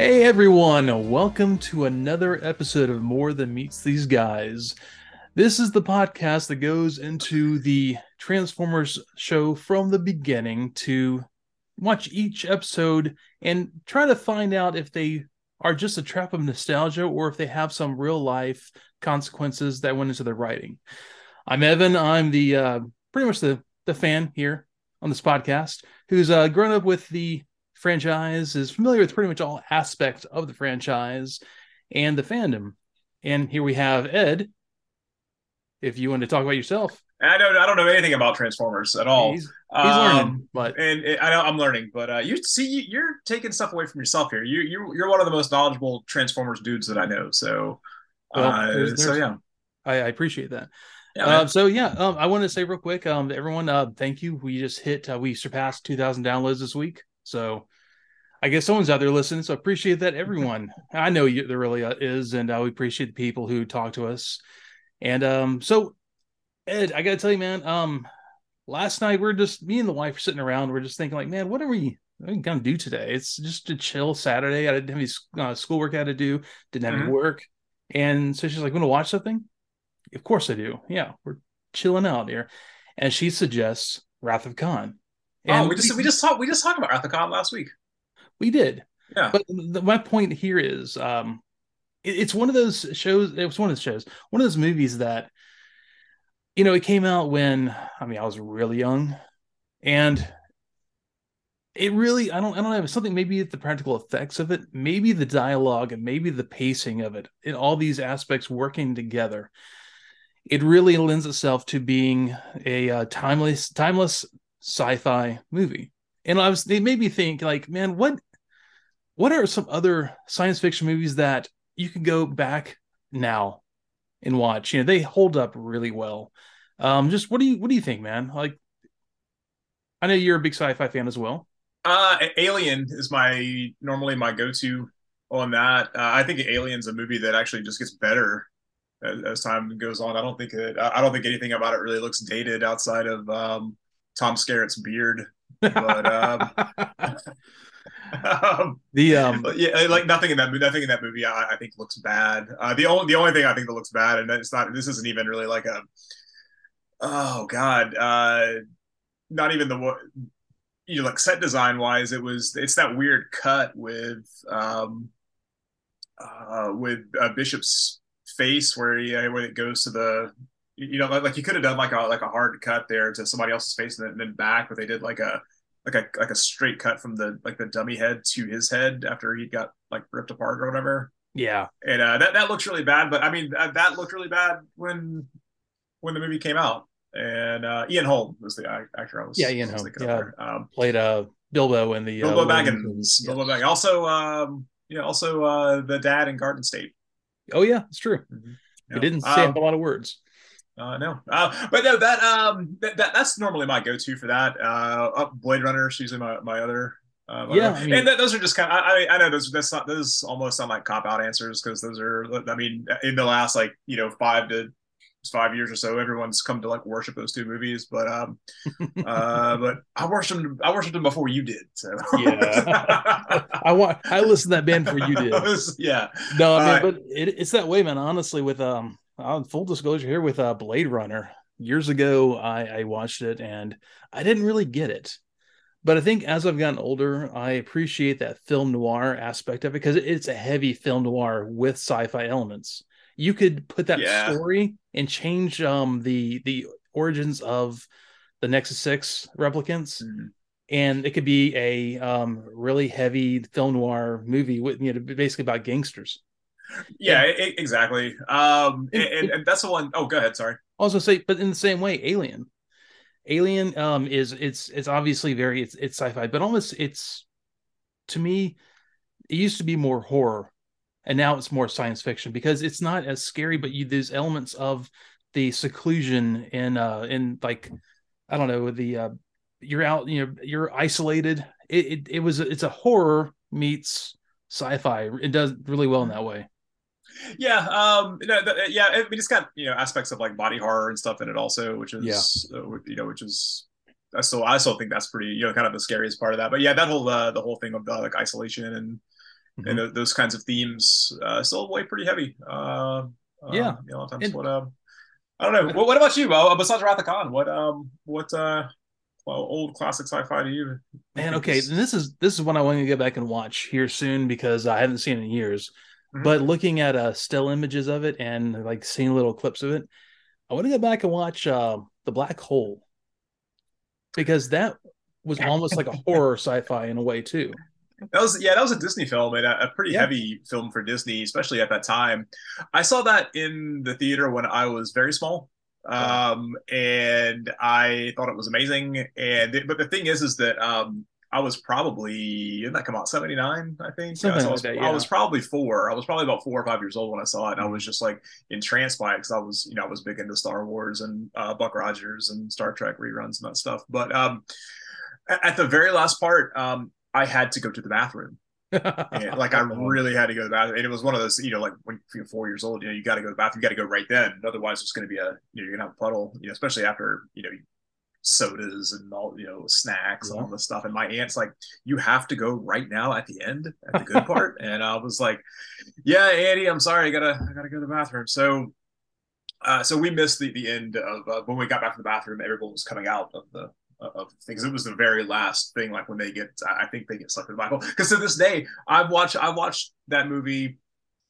Hey everyone, welcome to another episode of More Than Meets These Guys. This is the podcast that goes into the Transformers show from the beginning to watch each episode and try to find out if they are just a trap of nostalgia or if they have some real life consequences that went into the writing. I'm Evan. I'm the uh, pretty much the the fan here on this podcast who's uh, grown up with the franchise, is familiar with pretty much all aspects of the franchise and the fandom. And here we have Ed. If you want to talk about yourself, I don't. I don't know anything about Transformers at all. He's, he's um, learning, but and, and, I know I'm learning. But uh, you see, you're taking stuff away from yourself here. You you you're one of the most knowledgeable Transformers dudes that I know. So, well, uh, there's, there's, so yeah, I, I appreciate that. Yeah, uh, so yeah, um, I want to say real quick, um, everyone, uh, thank you. We just hit, uh, we surpassed 2,000 downloads this week. So I guess someone's out there listening. So I appreciate that, everyone. I know you, there really uh, is, and uh, we appreciate the people who talk to us. And um, so Ed, I gotta tell you, man, um, last night we're just me and the wife were sitting around. We're just thinking, like, man, what are we? What are we gonna do today? It's just a chill Saturday. I didn't have any uh, schoolwork I had to do. Didn't have mm-hmm. any work, and so she's like, "Want to watch something?" Of course I do. Yeah, we're chilling out here, and she suggests Wrath of Khan. Oh, and oh, we just we, we just talked we just talked about Wrath of Khan last week. We did. Yeah. But the, my point here is, um, it, it's one of those shows. It was one of the shows, one of those movies that, you know, it came out when I mean I was really young, and it really I don't I don't know something maybe the practical effects of it, maybe the dialogue, and maybe the pacing of it, and all these aspects working together it really lends itself to being a uh, timeless timeless sci-fi movie and i was they made me think like man what what are some other science fiction movies that you could go back now and watch you know they hold up really well um just what do you what do you think man like i know you're a big sci-fi fan as well uh alien is my normally my go-to on that uh, i think alien's a movie that actually just gets better as, as, time goes on. I don't think it. I don't think anything about it really looks dated outside of um, Tom Skerritt's beard. But um, um, the um, yeah, like nothing in that nothing in that movie I, I think looks bad. Uh, the only the only thing I think that looks bad, and it's not. This isn't even really like a. Oh God, uh, not even the you know, like set design wise, it was it's that weird cut with um uh with uh, Bishop's face where he where it goes to the you know like, like you could have done like a like a hard cut there to somebody else's face and then, and then back, but they did like a like a like a straight cut from the like the dummy head to his head after he got like ripped apart or whatever. Yeah, and uh, that that looks really bad. But I mean, that, that looked really bad when when the movie came out. And uh, Ian Holm was the actor I was. Yeah, Ian Holm. Yeah, um, played uh, Bilbo in the Bilbo uh, Baggins. Bilbo Baggins. Also, um, yeah, also uh, the dad in Garden State. Oh yeah, it's true. Mm-hmm. He didn't say um, a lot of words. Uh, no, uh, but no, that um, that, that, that's normally my go-to for that. Uh, Blade Runner is usually my, my other. Uh, yeah, I mean, and th- those are just kind of. I, I know those. That's not. Those almost sound like cop out answers because those are. I mean, in the last like you know five to five years or so, everyone's come to like worship those two movies. But um, uh, but I worshipped them. I worshipped them before you did. So yeah, I want. I listened to that band before you did. yeah. No, I mean, uh, but it, it's that way, man. Honestly, with um, uh, full disclosure here with uh, Blade Runner years ago, I, I watched it and I didn't really get it. But I think as I've gotten older, I appreciate that film noir aspect of it because it's a heavy film noir with sci-fi elements you could put that yeah. story and change um the the origins of the Nexus Six replicants, mm-hmm. and it could be a um really heavy film noir movie with you know basically about gangsters. Yeah, and, it, exactly. Um, and, and, and, that's the one. Oh, go ahead. Sorry. Also, say, but in the same way, Alien. Alien um is it's it's obviously very it's it's sci-fi, but almost it's to me it used to be more horror and now it's more science fiction because it's not as scary but you there's elements of the seclusion in uh in like i don't know the uh you're out you know you're isolated it it, it was it's a horror meets sci-fi it does really well in that way yeah um yeah it, it's got you know aspects of like body horror and stuff in it also which is yeah. uh, you know which is I still I still think that's pretty you know kind of the scariest part of that but yeah that whole uh, the whole thing of the like isolation and mm-hmm. and th- those kinds of themes uh, still weigh pretty heavy. Uh, yeah, you know, a lot of times. What um, I don't know. What, what about you? Uh, besides Khan, what um, what uh, well, old classic sci-fi to you? Man, okay, is... this is this is one I want to get back and watch here soon because I haven't seen it in years. Mm-hmm. But looking at uh still images of it and like seeing little clips of it, I want to go back and watch uh, the Black Hole because that was almost like a horror sci-fi in a way too. That was yeah, that was a Disney film and a, a pretty yeah. heavy film for Disney, especially at that time. I saw that in the theater when I was very small, um, and I thought it was amazing. And but the thing is, is that um, I was probably didn't that come out seventy nine? I think Something so I, was, like that, yeah. I was probably four. I was probably about four or five years old when I saw it, and I was mm-hmm. just like entranced by it because I was you know I was big into Star Wars and uh, Buck Rogers and Star Trek reruns and that stuff. But um, at the very last part, um, I had to go to the bathroom. and, like I really had to go to the bathroom, and it was one of those, you know, like when you're four years old, you know, you got to go to the bathroom, you got to go right then. Otherwise, it's going to be a, you know, you're gonna have a puddle, you know, especially after, you know, sodas and all, you know, snacks yeah. and all this stuff. And my aunt's like, "You have to go right now at the end, at the good part." and I was like, "Yeah, Andy, I'm sorry, I gotta, I gotta go to the bathroom." So uh, so we missed the, the end of uh, when we got back to the bathroom. Everyone was coming out of the of things. It was the very last thing, like when they get, I think they get sucked in the Bible. Because to this day, I've watched, I've watched that movie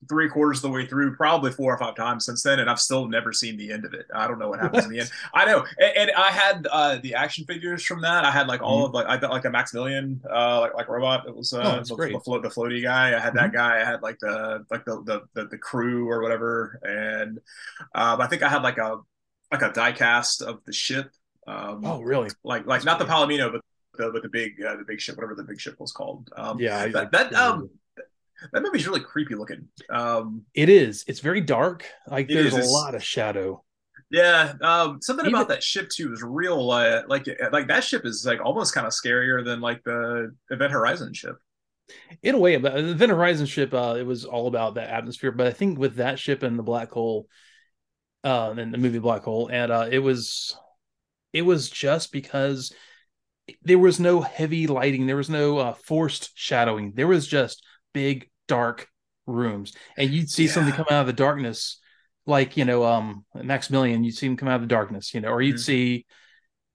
three quarters of the way through, probably four or five times since then, and I've still never seen the end of it. I don't know what happens in the end. I know, and, and I had uh, the action figures from that. I had like all mm-hmm. of like I got like a Maximilian, uh, like like robot. It was uh, oh, the, the, float, the floaty guy. I had mm-hmm. that guy. I had like the like the the the, the crew or whatever, and um, I think I had like a like a die cast of the ship um, oh, really? Like, like That's not the Palomino, but the but the big uh, the big ship, whatever the big ship was called. Um, yeah, that, that um that movie's really creepy looking. Um, it is. It's very dark. Like there's is. a lot of shadow. Yeah, um, something Even, about that ship too is real. Uh, like, like that ship is like almost kind of scarier than like the Event Horizon ship. In a way, but the Event Horizon ship, uh, it was all about that atmosphere. But I think with that ship and the black hole, uh, in the movie Black Hole, and uh, it was it was just because there was no heavy lighting, there was no uh, forced shadowing. There was just big dark rooms, and you'd see yeah. something come out of the darkness, like you know, um, Maximilian. You'd see him come out of the darkness, you know, or you'd mm-hmm. see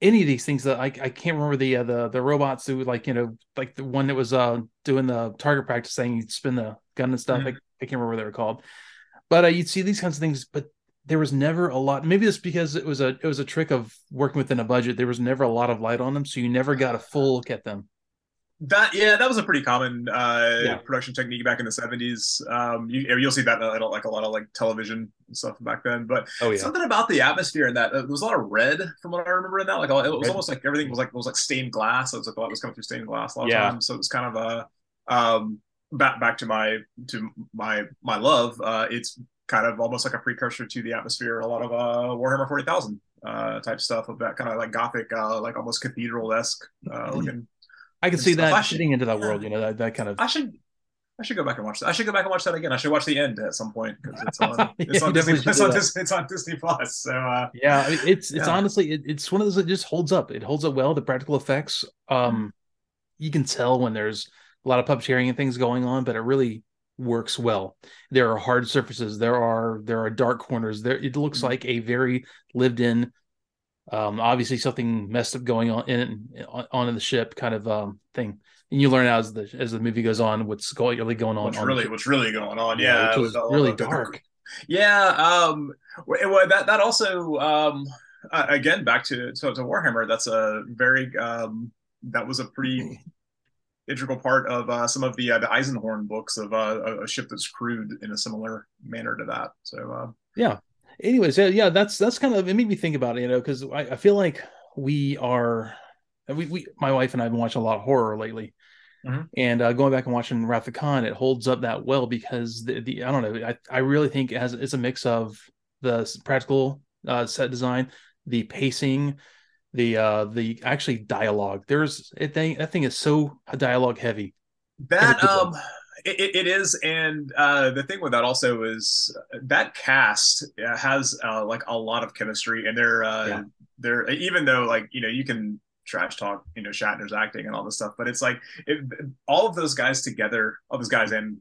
any of these things that I, I can't remember the uh, the the robots who like you know like the one that was uh doing the target practice thing. You'd spin the gun and stuff. Mm-hmm. I, I, can't remember what they were called, but uh, you'd see these kinds of things. But there was never a lot maybe it's because it was a it was a trick of working within a budget there was never a lot of light on them so you never got a full look at them that yeah that was a pretty common uh yeah. production technique back in the 70s um you, you'll see that in like a lot of like television and stuff back then but oh, yeah. something about the atmosphere and that uh, there was a lot of red from what i remember in that like it was red. almost like everything was like it was like stained glass it was like a lot was coming through stained glass a lot yeah. of times so it was kind of a um back back to my to my my love uh it's kind of almost like a precursor to the atmosphere a lot of uh, Warhammer 40,000 uh, type stuff of that kind of like gothic, uh, like almost cathedral esque uh, mm-hmm. looking. I can see stuff. that fitting into that world, you know, that, that kind of. I should. I should go back and watch that. I should go back and watch that again. I should watch the end at some point because it's on. It's on Disney. It's on, Disney, it's on Disney Plus. So uh, yeah, it's it's yeah. honestly it, it's one of those that just holds up. It holds up well. The practical effects, um, you can tell when there's a lot of puppeteering and things going on, but it really works well. There are hard surfaces. There are there are dark corners. There it looks mm-hmm. like a very lived in. Um, obviously something messed up going on in on, in the ship kind of um thing. And you learn as the as the movie goes on what's going really going on. What's on really what's really going on? Yeah, yeah was really dark. Yeah, um, well, that that also um, again back to, to to Warhammer. That's a very um, that was a pretty integral part of uh, some of the uh, the Eisenhorn books of uh, a ship that's crewed in a similar manner to that. So uh, yeah. Anyways, yeah, yeah, that's that's kind of it made me think about it, you know, because I, I feel like we are we, we my wife and I have been watching a lot of horror lately. Mm-hmm. And uh, going back and watching Wrath of Khan, it holds up that well because the, the I don't know I, I really think it has it's a mix of the practical uh, set design, the pacing, the uh the actually dialogue there's it thing that thing is so dialogue heavy that um it, it is and uh the thing with that also is that cast uh, has uh like a lot of chemistry and they're uh yeah. they're even though like you know you can trash talk you know shatner's acting and all this stuff but it's like it, all of those guys together all those guys and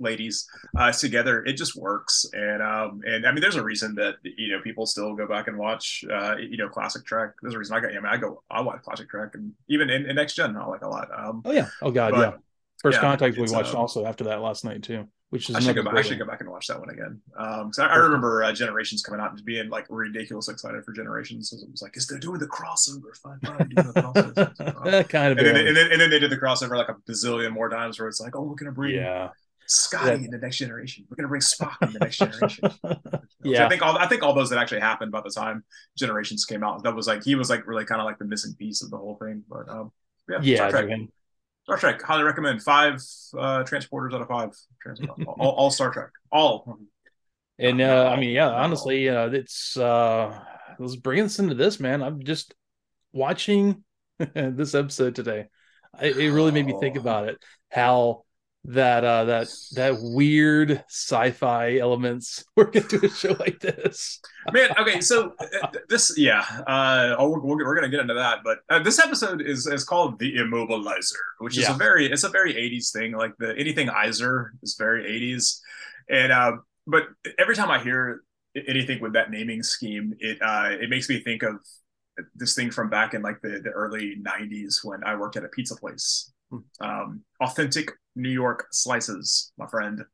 ladies uh, together, it just works. And um, and I mean, there's a reason that you know people still go back and watch uh, you know classic Trek. There's a reason I got. I mean, I go, I watch classic Trek, and even in, in next gen, I like a lot. Um, oh yeah, oh god, but, yeah. First yeah, Contact we watched um, also after that last night too. Which is I should go back. I should go back and watch that one again. Um, I, I remember uh, Generations coming out and being like ridiculous excited for Generations. It was like, is they're doing the crossover? Fine, fine, doing the crossover. kind of. And then, and then, and then they did the crossover like a bazillion more times, where it's like, oh, we're gonna bring yeah. Scotty in the next generation. We're gonna bring Spock in the next generation. yeah, I think all I think all those that actually happened by the time Generations came out. That was like he was like really kind of like the missing piece of the whole thing. But um, yeah, yeah, Star Trek, highly recommend. Five uh, transporters out of five. all, all, Star Trek, all. And uh, I mean, yeah, honestly, uh, it's uh, let's bring us into this, man. I'm just watching this episode today. it really made me think oh. about it. How that uh that that weird sci-fi elements work into a show like this man okay so uh, this yeah uh oh, we're, we're, gonna get into that but uh, this episode is is called the immobilizer which is yeah. a very it's a very 80s thing like the anything iser is very 80s and uh but every time i hear anything with that naming scheme it uh it makes me think of this thing from back in like the, the early 90s when i worked at a pizza place hmm. um authentic New York slices, my friend.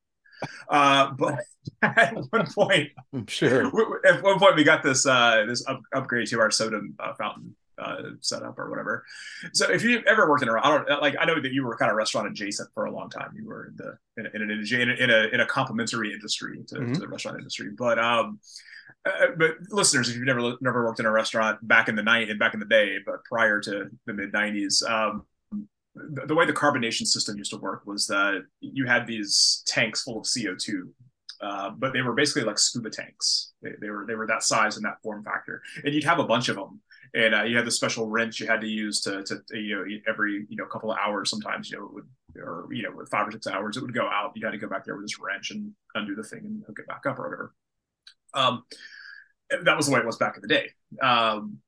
Uh, but at one point, I'm sure. At one point, we got this uh, this up, upgrade to our soda uh, fountain uh, setup or whatever. So if you've ever worked in a, I don't like, I know that you were kind of restaurant adjacent for a long time. You were in the in, in, in, in a in a complementary industry to, mm-hmm. to, the restaurant industry, but um. Uh, but listeners, if you've never never worked in a restaurant back in the night and back in the day, but prior to the mid '90s, um, the way the carbonation system used to work was that you had these tanks full of CO2, uh, but they were basically like scuba tanks. They, they, were they were that size and that form factor, and you'd have a bunch of them. And uh, you had the special wrench you had to use to, to, you know every you know couple of hours. Sometimes you know would or you know with five or six hours it would go out. You had to go back there with this wrench and undo the thing and hook it back up or whatever. Um, that was the way it was back in the day. Um,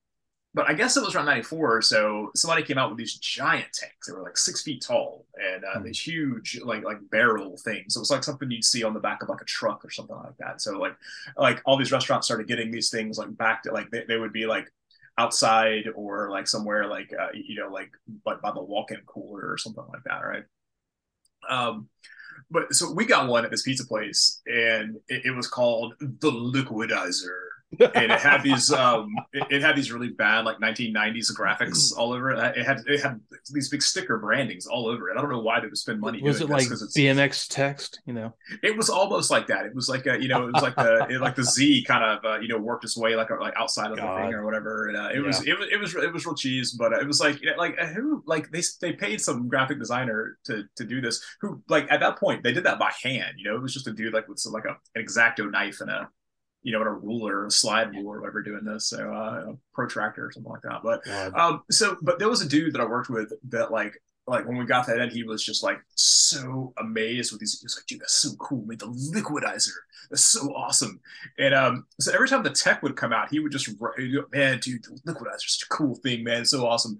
but I guess it was around 94 or so. Somebody came out with these giant tanks. They were like six feet tall and uh, mm-hmm. these huge, like like barrel things. So it was like something you'd see on the back of like a truck or something like that. So like like all these restaurants started getting these things like back to like they, they would be like outside or like somewhere like uh, you know like like by the walk-in cooler or something like that, right? Um, but so we got one at this pizza place and it, it was called the Liquidizer and it had these um it, it, had these really bad like 1990s graphics all over it. It had it had these big sticker brandings all over it. I don't know why they would spend money. Was it like BMX text? You know, it was almost like that. It was like a you know it was like the it, like the Z kind of uh, you know worked its way like like outside of God. the thing or whatever. And uh, it yeah. was it was it was it was real cheese, but uh, it was like like uh, who like they they paid some graphic designer to to do this. Who like at that point they did that by hand. You know, it was just a dude like with some like a, an exacto knife and a you know, in a ruler, a slide rule or whatever doing this. So uh, a protractor or something like that. But um, so, but there was a dude that I worked with that like, like when we got that in, he was just like so amazed with these. He was like, dude, that's so cool. Made the liquidizer. That's so awesome. And um, so every time the tech would come out, he would just, man, dude, the liquidizer is such a cool thing, man. It's so awesome.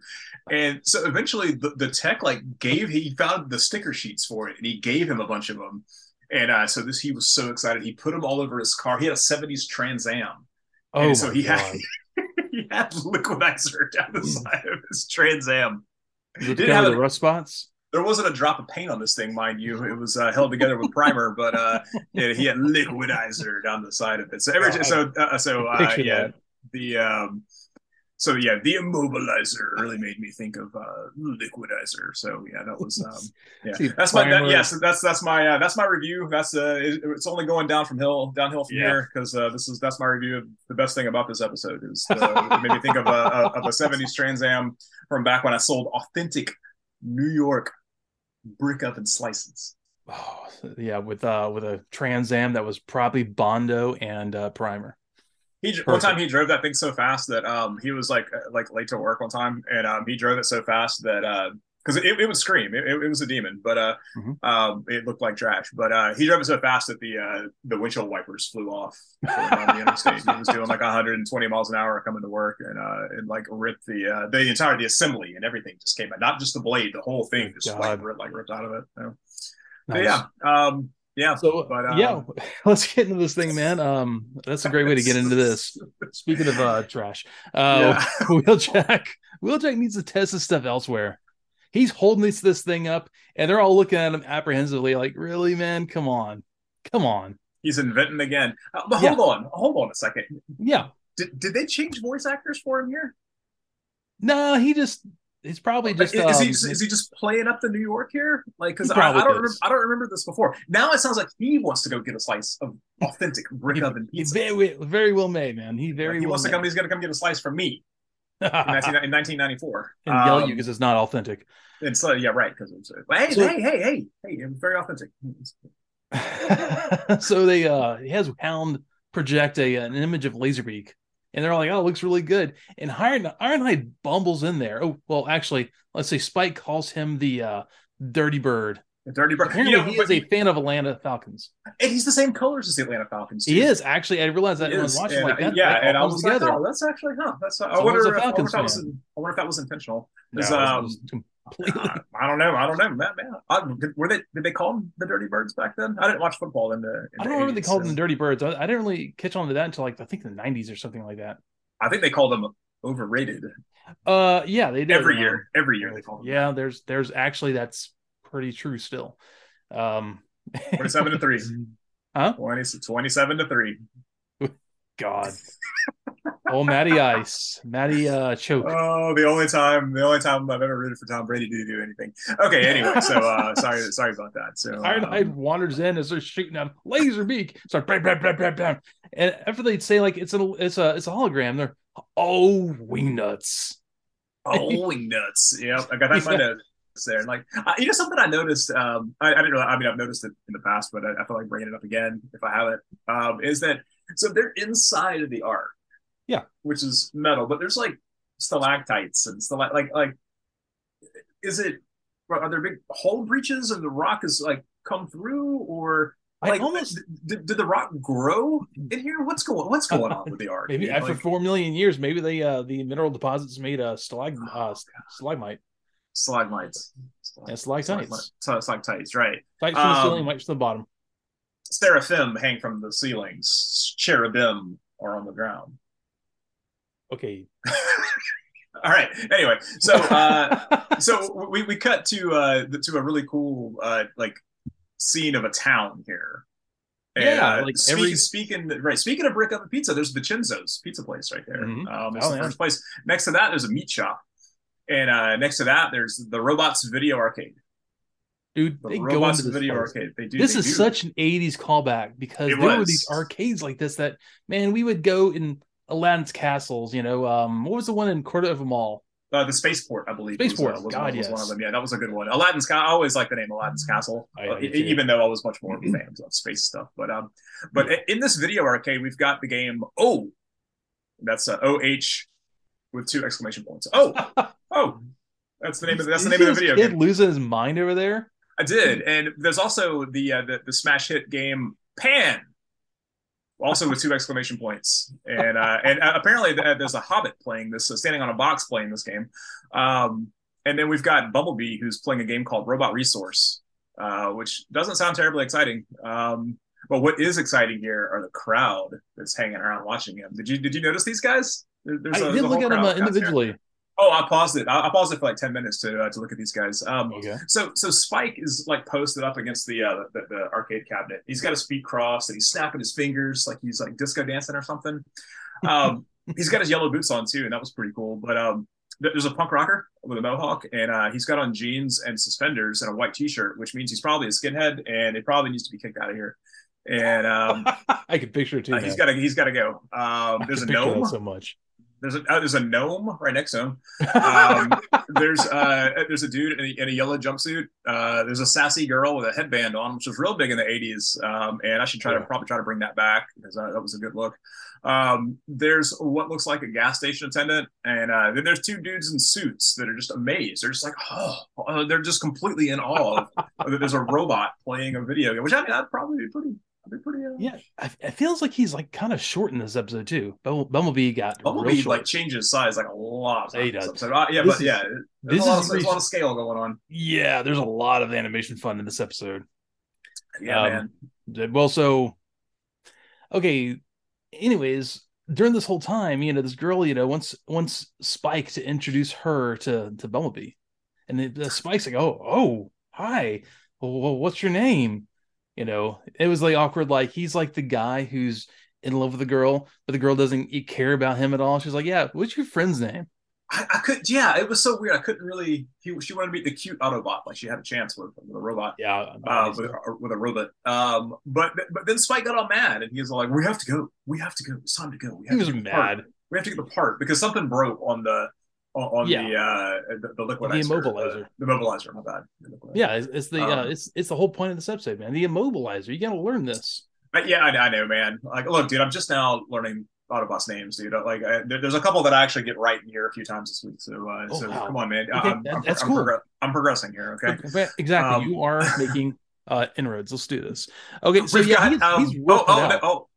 And so eventually the, the tech like gave, he found the sticker sheets for it and he gave him a bunch of them and uh, so this, he was so excited. He put them all over his car. He had a '70s Trans Am. Oh, and so he God. had he had liquidizer down the mm. side of his Trans Am. Did have the rust spots? There wasn't a drop of paint on this thing, mind you. It was uh, held together with primer, but uh, he had liquidizer down the side of it. So every oh, so uh, so uh, yeah, that. the um, so yeah, the immobilizer really made me think of uh, liquidizer. So yeah, that was um, yeah. that's my that, yes, that's that's my uh, that's my review. That's uh, it, it's only going down from hill downhill from yeah. here because uh, this is that's my review of the best thing about this episode is uh, it made me think of a, of a '70s Trans Am from back when I sold authentic New York brick oven slices. Oh yeah, with uh with a Trans Am that was probably Bondo and uh, primer. He Perfect. one time he drove that thing so fast that um he was like uh, like late to work one time and um he drove it so fast that uh because it, it would scream it, it, was a demon but uh mm-hmm. um it looked like trash but uh he drove it so fast that the uh the windshield wipers flew off on the interstate he was doing like 120 miles an hour coming to work and uh and like ripped the uh the entire the assembly and everything just came out not just the blade the whole thing just like ripped, like ripped out of it so, nice. yeah um Yeah. So but, um, yeah, let's get into this thing, man. Um, that's a great way to get into this. Speaking of uh trash, uh, Yeah. Wheeljack, Wheeljack needs to test his stuff elsewhere. He's holding this this thing up, and they're all looking at him apprehensively, like, "Really, man? Come on, come on." He's inventing again. Uh, but Yeah. hold on, hold on a second. Yeah, Did, did they change voice actors for him here? no, he just he's probably just is, is he um, is he just playing up to New York here? Like, because I, I don't remember. I don't remember this before. Now it sounds like he wants to go get a slice of authentic brick he- oven he pizza. very very well made, man. He very he well wants to come. He's to come get a slice from me in, 19, in 1994. and yell Um, you because it's not authentic. And so, yeah, right. Because it's uh, hey, So- hey, hey, hey, hey, it's very authentic. so they uh he has Hound project a an image of Laserbeak, and they're all like, "Oh, it looks really good." And Iron Ironhide bumbles in there. Oh, well, actually, let's say Spike calls him the uh Dirty Bird. The Dirty Bird. Apparently, You know, he is a fan of Atlanta Falcons. and he's the same colors as the Atlanta Falcons. He is actually. I realized that when I was watching, And, like that. yeah, and I was together. like, oh, that's actually, huh? That's. I wonder, if, I, wonder if that was. I wonder if that was intentional. No, Is, it was- um, it was completely. I, don't know. I don't know, man. man. I, were they? Did they call them the Dirty Birds back then? I didn't watch football in the. In I don't remember they called so- them the Dirty Birds. I, I didn't really catch on to that until like I think the '90s or something like that. I think they called them overrated Uh, yeah, they did every um, year. Every year they call them. Yeah, there's there's actually that's pretty true still. Um, Twenty-seven to three. Huh? 20, 27 to three. God. Oh, Matty Ice, Matty uh, choke. Oh, the only time, the only time I've ever rooted for Tom Brady to do anything. Okay, anyway, so uh, sorry, sorry about that. So Ironhide um, wanders in as they're shooting out Laserbeak. Start bam, bam, bam, bam, bam. And after they'd say like it's a it's a it's a hologram, they're oh wing nuts. oh nuts. Yeah, I got that in my notes there. And like, uh, you know, something I noticed. Um, I, I didn't know. I mean, I've noticed it in the past, but I, I feel like bringing it up again if I haven't. Um, is that so? They're inside of the ark. Yeah. which is metal, but there's like stalactites and stalact like like. Is it? Are there big hole breaches and the rock is like come through, or I like almost did, did the rock grow in here? What's going What's going on with the art? maybe after Like, four million years, maybe they uh the mineral deposits made a stalag uh stalagmite. stalagmites, Yeah, stalactites. Stalactites, right? Tights from the Um, ceiling, mites from the bottom. Seraphim hang from the ceilings. Cherubim are on the ground. Okay. All right. Anyway, so uh, so we, we cut to uh to a really cool uh like scene of a town here. Yeah, uh, like speak- every- speaking right. Speaking of brick oven pizza, there's Vincenzo's pizza place right there. Mhm. Um, it's Oh, the yeah. first place. Next to that, there's a meat shop, and uh, next to that, there's the Robots Video Arcade. dude, The they go Robots into this Video place. Arcade. They do. this they is do. such an 80s callback because It there were these arcades like this that man we would go in aladdin's castles you know um what was the one in cordova mall Uh, the Spaceport, I believe. Spaceport, was, uh, was, God, was one of them. Yeah, that was a good one. Aladdin's Castle. I always like the name Aladdin's Castle, I- I uh, do too. even though I was much more of a fan of space stuff. But um, but i- in this video arcade, we've got the game. Oh, that's uh, O H with two exclamation points. Oh, oh, that's the name of that's the name of the video game. kid losing his mind over there I did, and there's also the uh, the, the smash hit game Pan, also with two exclamation points, and uh, and uh, apparently there's a Hobbit playing this, uh, standing on a box playing this game, um, and then we've got Bumblebee who's playing a game called Robot Resource, uh, which doesn't sound terribly exciting. Um, but what is exciting here are the crowd that's hanging around watching him. Did you did you notice these guys? There- there's i a- did look at them uh, individually Oh, I paused it. I, I paused it for like ten minutes to uh, to look at these guys. Um, okay so so Spike is like posted up against the, uh, the the arcade cabinet. He's got his feet crossed and he's snapping his fingers like he's like disco dancing or something. Um, he's got his yellow boots on too, and that was pretty cool. But um, th- there's a punk rocker with a mohawk, and uh, he's got on jeans and suspenders and a white t-shirt, which means he's probably a skinhead, and it probably needs to be kicked out of here. And um, i could picture it too uh, he's got to he's got to go. Um, there's a could picture that gnome. so much There's a uh, there's a gnome right next to him um, there's uh there's a dude in a, in a yellow jumpsuit. Uh, there's a sassy girl with a headband on, which was real big in the '80s. Um, and I should try to probably try to bring that back because uh, that was a good look. Um, there's what looks like a gas station attendant, and uh, then there's two dudes in suits that are just amazed. They're just like, oh, uh, they're just completely in awe of that there's a robot playing a video game. Which I mean, that'd probably be pretty, pretty. Uh, yeah it feels like he's like kind of short in this episode too Bumble- bumblebee got Bumblebee like changes size like a lot. Yeah, he does. So, uh, yeah, This but is- yeah, there's this a lot, is of, there's a lot of scale going on. yeah there's a lot of animation fun in this episode Yeah, Um, man. Well, so okay. Anyways, during this whole time, you know, this girl, you know, wants wants Spike to introduce her to to Bumblebee, and the, the Spike's like, oh, oh, hi, well, what's your name? You know, it was like awkward. Like he's like the guy who's in love with the girl, but the girl doesn't e- care about him at all. She's like, yeah, what's your friend's name? I, I could, yeah, it was so weird. I couldn't really. He, she wanted to meet the cute Autobot, like she had a chance with, with a robot. Yeah, uh, with, with a robot. Um, but but then Spike got all mad, and he was like, "We have to go. We have to go. It's time to go. We he have was to get part. mad. We have to get the part because something broke on the on, Yeah. the uh the, the liquidizer, The immobilizer. the, the mobilizer. My bad. Yeah, it's, it's the uh, Um, it's it's the whole point of this episode, man. The immobilizer. You got to learn this. But yeah, I, I know, man. Like, look, dude, I'm just now learning Autobots names, dude. Like, I, there, there's a couple that I actually get right in here a few times this week. So, uh, Oh, so wow. come on, man. Okay, I'm, that- I'm, that's I'm, cool. progr- I'm progressing here. Okay. Exactly. Um, you are making uh inroads. Let's do this. Okay, so yeah, got, he's, um, he's oh, oh, no- oh,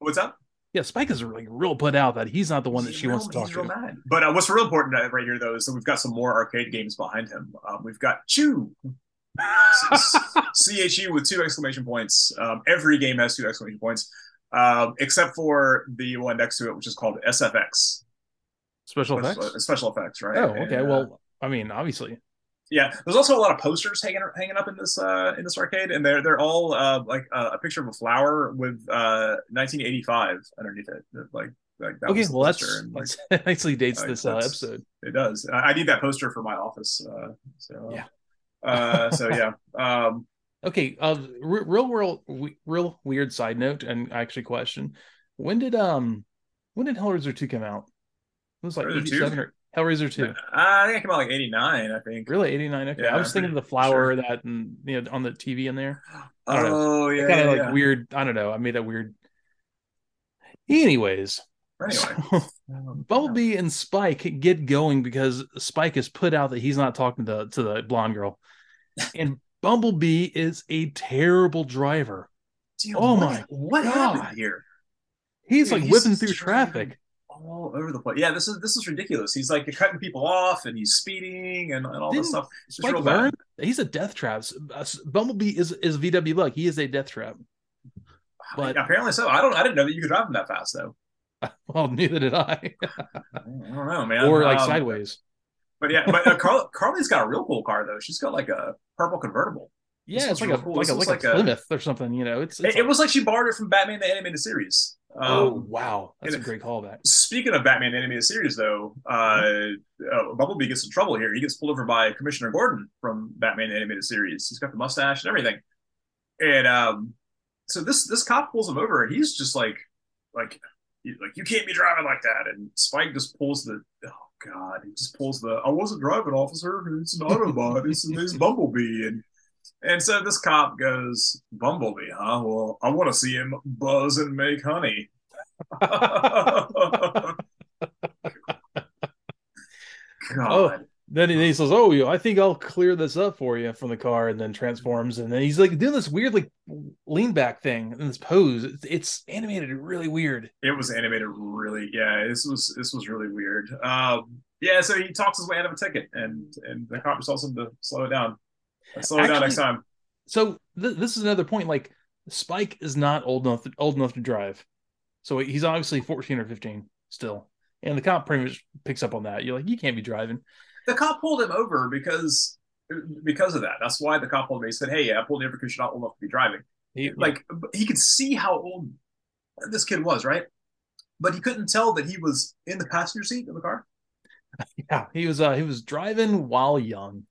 what's up? Yeah, Spike is like real put out that he's not the one that He's she real- wants to talk to. But uh, what's real important uh, right here, though, is that we've got some more arcade games behind him. Um, we've got Chew, C H U with two exclamation points. Um, every game has two exclamation points, um, except for the one next to it, which is called SFX, Special special, effects. special effects, right? Oh, And, okay. uh, Well, I mean, obviously. Yeah. There's also a lot of posters hanging hanging up in this uh, in this arcade, and they're they're all uh, like uh, a picture of a flower with uh, 1985 underneath it. Like like that Okay, well, that's, and, like, that's nicely dates like, this uh, episode. It does. I, I need that poster for my office. Uh, so Yeah. Uh, so yeah. Um, Okay, uh, real world, real weird side note, and actually question: When did um, when did Hellraiser two come out? It was like Hellraiser 2? eighty seven or Hellraiser two. Uh, I think it came out like '89. I think. Really, eighty nine. Okay, Yeah, I was thinking of the flower that and you know on the TV in there. Oh yeah. kind of yeah, like yeah. weird. I don't know. I made that weird. Anyways, Anyway. so, Bumblebee and Spike get going because Spike has put out that he's not talking to to the blonde girl, and Bumblebee is a terrible driver. Dude, Oh what- my What God. happened here? He's Dude, like he's whipping through traffic. All over the place. Yeah, this is this is ridiculous. He's like cutting people off and he's speeding and, and all this Didn't stuff. It's Spike real bad. learn he's a death trap. Uh, Bumblebee is is VW luck. He is a death trap. But- apparently so. I don't. I didn't know that you could drive him that fast though. Well, neither did I. I don't know, man. or like Um, sideways. But yeah, but uh, Carl, Carly's got a real cool car though. She's got like a purple convertible. Yeah, this it's like a cool. like a like, like a Plymouth or something. You know, it's, it's It, it was like she borrowed it from Batman the animated series. Um, oh wow, that's a great callback. Speaking of Batman animated series, though, uh, uh, Bumblebee gets in trouble here. He gets pulled over by Commissioner Gordon from Batman animated series. He's got the mustache and everything, and um, so this this cop pulls him over, and he's just like, like, like you can't be driving like that. And Spike just pulls the, oh god, he just pulls the, I wasn't driving, officer. It's an Autobot. It's, it's Bumblebee, and and so this cop goes, Bumblebee, huh? Well, I want to see him buzz and make honey. God. Then he, he says, "Oh, I think I'll clear this up for you from the car," and then transforms, and then he's like doing this weird like lean back thing in this pose. It's, it's animated really weird. It was animated really, yeah. This was this was really weird. Um, yeah, so he talks his way out of a ticket, and and the cop tells him to slow it down. Slow it down next time. So th- this is another point. Like Spike is not old enough old enough to drive, so he's obviously fourteen or fifteen still. And the cop pretty much picks up on that. You're like, you can't be driving. The cop pulled him over because because of that. That's why the cop pulled me. He said, "Hey, yeah, I pulled you over because you're not old enough to be driving." He, Like he could see how old this kid was, right? But he couldn't tell that he was in the passenger seat of the car. yeah, he was uh he was driving while young.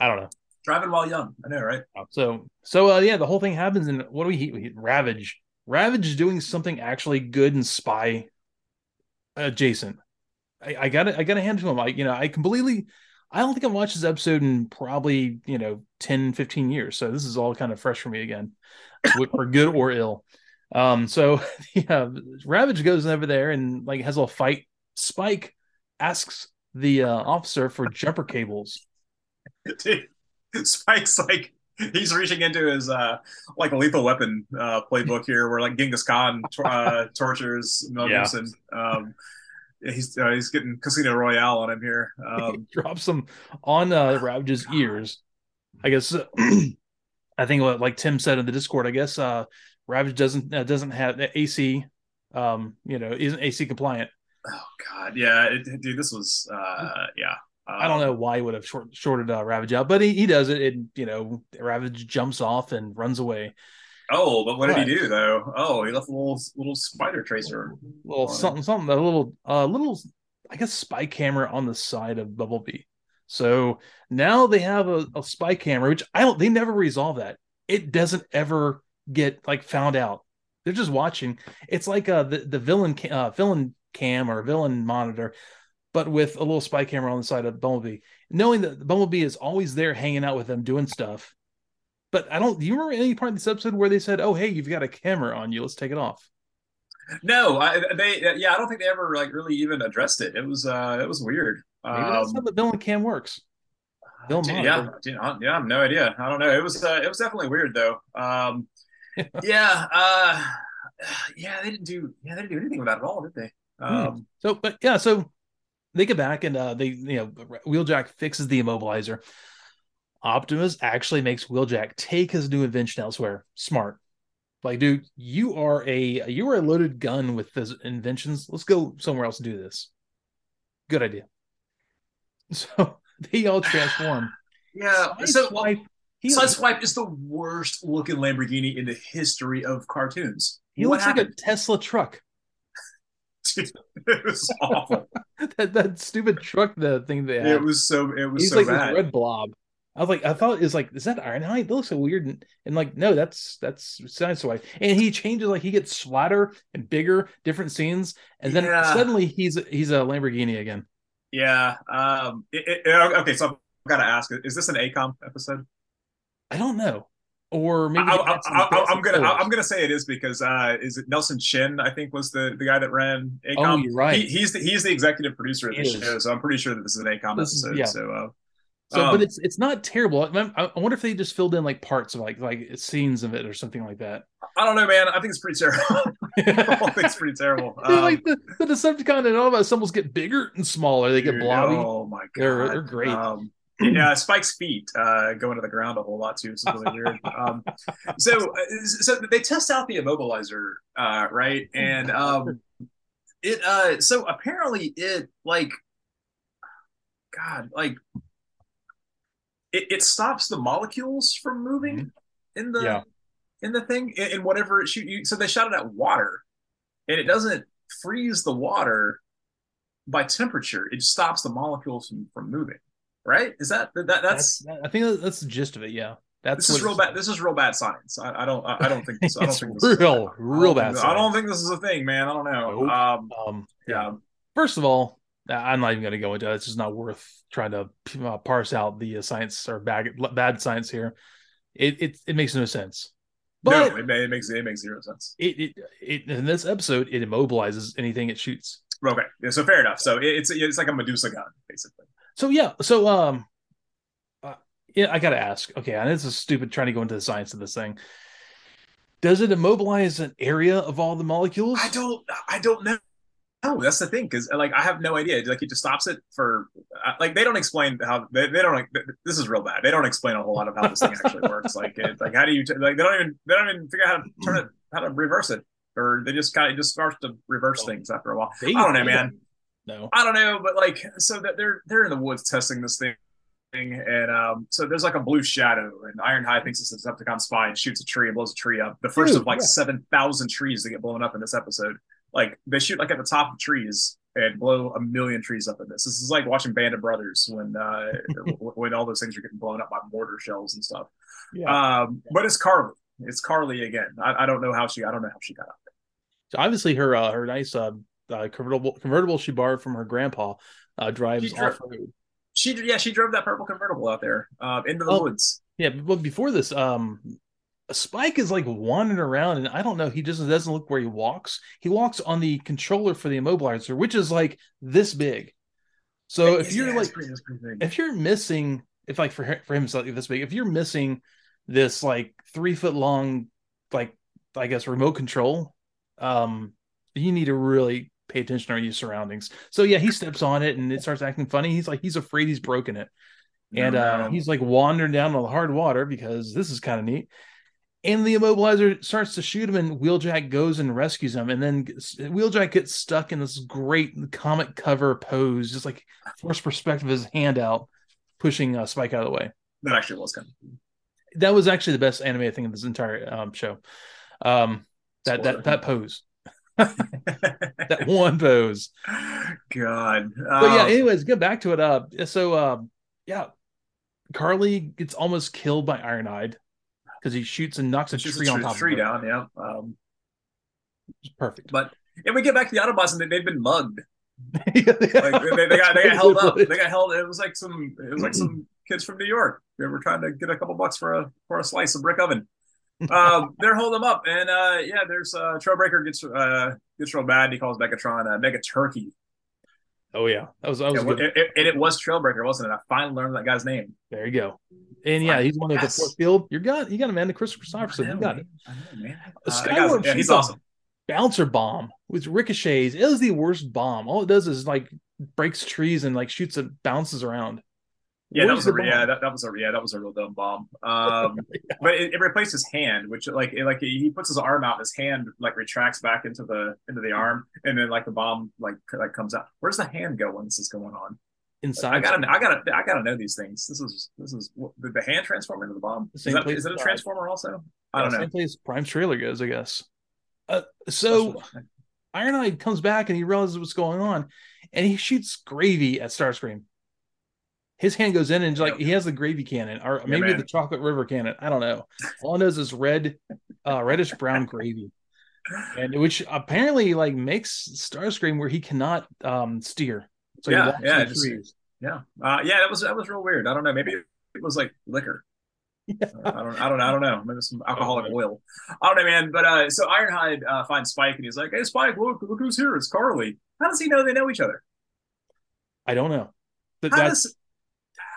I don't know. Driving while young. I know, right? So so uh, yeah, the whole thing happens, and what do we hit? We hit Ravage. Ravage is doing something actually good and spy adjacent. I, I gotta I gotta hand it to him. I you know I completely I don't think I've watched this episode in probably you know 10, 15 years. So this is all kind of fresh for me again, for good or ill. Um, so yeah, Ravage goes over there and like has a fight. Spike asks the uh, officer for jumper cables. Dude, Spike's like he's reaching into his uh like a lethal weapon uh playbook here where like Genghis Khan uh, tortures Mel Yeah. Gibson. Um he's uh, he's getting Casino Royale on him here. Um drops them on uh, Ravage's ears. I guess I think what like Tim said in the Discord, I guess uh Ravage doesn't uh, doesn't have AC, um, you know, isn't AC compliant. Oh God, yeah, it, dude, this was uh, yeah. Um, I don't know why he would have short, shorted uh, Ravage out, but he, he does it. And you know, Ravage jumps off and runs away. Oh, but what did he do though? Oh, he left a little little spider tracer, little something, something, a little, uh, little, I guess, spy camera on the side of Bumblebee. So now they have a, a spy camera, which I don't. They never resolve that. It doesn't ever get like found out. They're just watching. It's like uh the the villain uh, villain cam or villain monitor, but with a little spy camera on the side of Bumblebee, knowing that Bumblebee is always there hanging out with them doing stuff but I don't. Do you remember any part of this episode where they said, "Oh, hey, you've got a camera on you. Let's take it off." No, I, they. Yeah, I don't think they ever like really even addressed it. It was. uh It was weird. Maybe um, that's how the villain cam works. Bill dude, yeah, dude, yeah, I have no idea. I don't know. It was. Uh, it was definitely weird though. Um, yeah. Uh, yeah, they didn't do. Yeah, they didn't do anything with that at all, did they? Hmm. Um, hmm. So, but yeah, so they get back and uh, they, you know, Wheeljack fixes the immobilizer. Optimus actually makes Wheeljack take his new invention elsewhere. Smart. Like, dude, you are a you are a loaded gun with those inventions. Let's go somewhere else and do this. Good idea. So they all transform. yeah. so Swipe, Sideswipe is the worst looking Lamborghini in the history of cartoons. He what looks happened? like a Tesla truck. Dude, it was awful. that that stupid truck, the thing they had. It was so. It was He's so like bad. red blob. I was like, I thought it was like, is that Ironhide? That looks so weird. And, and like, no, that's that's Sideswipe. And he changes, like he gets flatter and bigger, different scenes, and then yeah. suddenly he's he's a Lamborghini again. Yeah. Um. It, it, okay, so I've got to ask: Is this an AKOM episode? I don't know. Or maybe I, am gonna I'm gonna say it is because uh, is it Nelson Shin I think was the, the guy that ran AKOM. Oh, you're right. He, he's the he's the executive producer of the show, so I'm pretty sure that this is an AKOM this episode. Is, yeah. So uh, so, um, but it's it's not terrible. I, I, wonder if they just filled in like parts of like like scenes of it or something like that. I don't know, man. I think it's pretty terrible. I think it's pretty terrible. Um, like the, the Decepticon and all of us almost get bigger and smaller. They get blobby. Oh my god, they're, they're great. Um, yeah, Spike's feet uh, go into the ground a whole lot too. It's really weird. Um, so, uh, so they test out the immobilizer, uh, right? And um, it uh, so apparently it like, God, like it, it stops the molecules from moving mm-hmm. in the yeah. in the thing in, in whatever it shoot you. So they shot it at water, and it doesn't freeze the water by temperature. It stops the molecules from, from moving. Right? Is that that that's? that's I think that's the gist of it. Yeah. That's this is real bad. This is real bad science. I, I don't. I, I, don't think. This, I don't think this real, is, real bad. I don't think this is a thing, man. I don't know. Nope. Um, um, yeah. First of all, I'm not even going to go into it. It's just not worth trying to uh, parse out the uh, science or bad bad science here. It it, it makes no sense. But no, it, it, makes it makes zero sense. It, it, it in this episode it immobilizes anything it shoots. Okay, yeah, so fair enough. So it's it's like a Medusa gun basically. So yeah, so um, uh, yeah, I gotta ask. Okay, and this is stupid trying to go into the science of this thing. Does it immobilize an area of all the molecules? I don't. I don't know. No, that's the thing because like I have no idea. Like it just stops it for uh, like they don't explain how they, they don't. This is real bad. They don't explain a whole lot of how this thing actually works. Like it, like how do you like they don't even they don't even figure out how to turn it how to reverse it or they just kind of just starts to reverse things after a while. I don't know, man. No, I don't know, but like so that they're they're in the woods testing this thing. And um, so there's like a blue shadow, and Ironhide thinks it's a Decepticon spy and shoots a tree and blows a tree up. The first Dude, of like yeah. seven thousand trees that get blown up in this episode like they shoot like at the top of trees and blow a million trees up in this. This is like watching Band of Brothers when uh, when all those things are getting blown up by mortar shells and stuff. Yeah. Um, but it's Carly. It's Carly again. I, I, don't know how she. I don't know how she got up. there. So obviously, her uh, her nice uh, uh, convertible convertible she borrowed from her grandpa uh, drives off road. She yeah she drove that purple convertible out there uh, into the woods. Yeah, but before this, um, Spike is like wandering around, and I don't know. He just doesn't look where he walks. He walks on the controller for the immobilizer, which is like this big. So if you're like, pretty, if you're missing, if like for for him it's like this big, if you're missing this like three foot long, like I guess remote control, um, you need to really pay attention to your surroundings. So yeah, he steps on it and it starts acting funny. He's like he's afraid he's broken it. and No, uh, he's like wandering down on the hard water because this is kind of neat. And the immobilizer starts to shoot him, and Wheeljack goes and rescues him. And then Wheeljack gets stuck in this great comic cover pose, just like forced perspective his hand out, pushing uh, Spike out of the way. that actually was kind of That was actually the best animated thing in this entire um, show. Um, that that that pose, that one pose. God. But yeah, Um, anyways, get back to it. Uh, so um, yeah, Carly gets almost killed by Ironhide because he shoots and knocks a tree a on top tree of her. down. Yeah. Um, It's perfect. but and we get back to the Autobots and they, they've been mugged. like Like they, they got they got held up. They got held. It was like some it was like some kids from New York. They were trying to get a couple bucks for a for a slice of brick oven. Um, they're holding them up, and uh, yeah, there's uh, Trailbreaker gets uh, gets real bad. He calls Megatron uh, Mega Turkey, oh yeah, that was that was and good. it, it, and it was Trailbreaker, wasn't it? I finally learned that guy's name. There you go. And yeah, he's one of Yes. the fourth field. You got you got him, man. The Christopher Christopherson. You got man. it. Know, man. Uh, that yeah, he's awesome. Bouncer bomb with ricochets. It was the worst bomb. All it does is like breaks trees and like shoots and bounces around. Yeah, that was a the yeah that, that was a yeah that was a real dumb bomb. Um, but it, it replaced his hand, which like it, like he puts his arm out, his hand like retracts back into the into the arm, and then like the bomb like like comes out. Where's the hand go when this is going on? inside. I gotta I gotta I gotta know these things. This is this is did the hand transform into the bomb? Is, Same that, place is it a transformer also? I don't know. Same place Prime's trailer goes, I guess. Uh, so Ironhide comes back and he realizes what's going on, and he shoots gravy at Starscream. His hand goes in and like he has the gravy cannon, or maybe the chocolate river cannon. I don't know. All I know is red, uh, reddish brown gravy, and which apparently like makes Starscream where he cannot um steer. So Yeah, yeah, just- Yeah, uh, yeah, that was that was real weird. I don't know. Maybe it was like liquor. I don't, I don't, I don't know. Maybe some alcoholic oil. I don't know, man. But uh, so Ironhide uh, finds Spike and he's like, "Hey, Spike, look, look who's here! It's Carly." How does he know they know each other? I don't know. But How that's does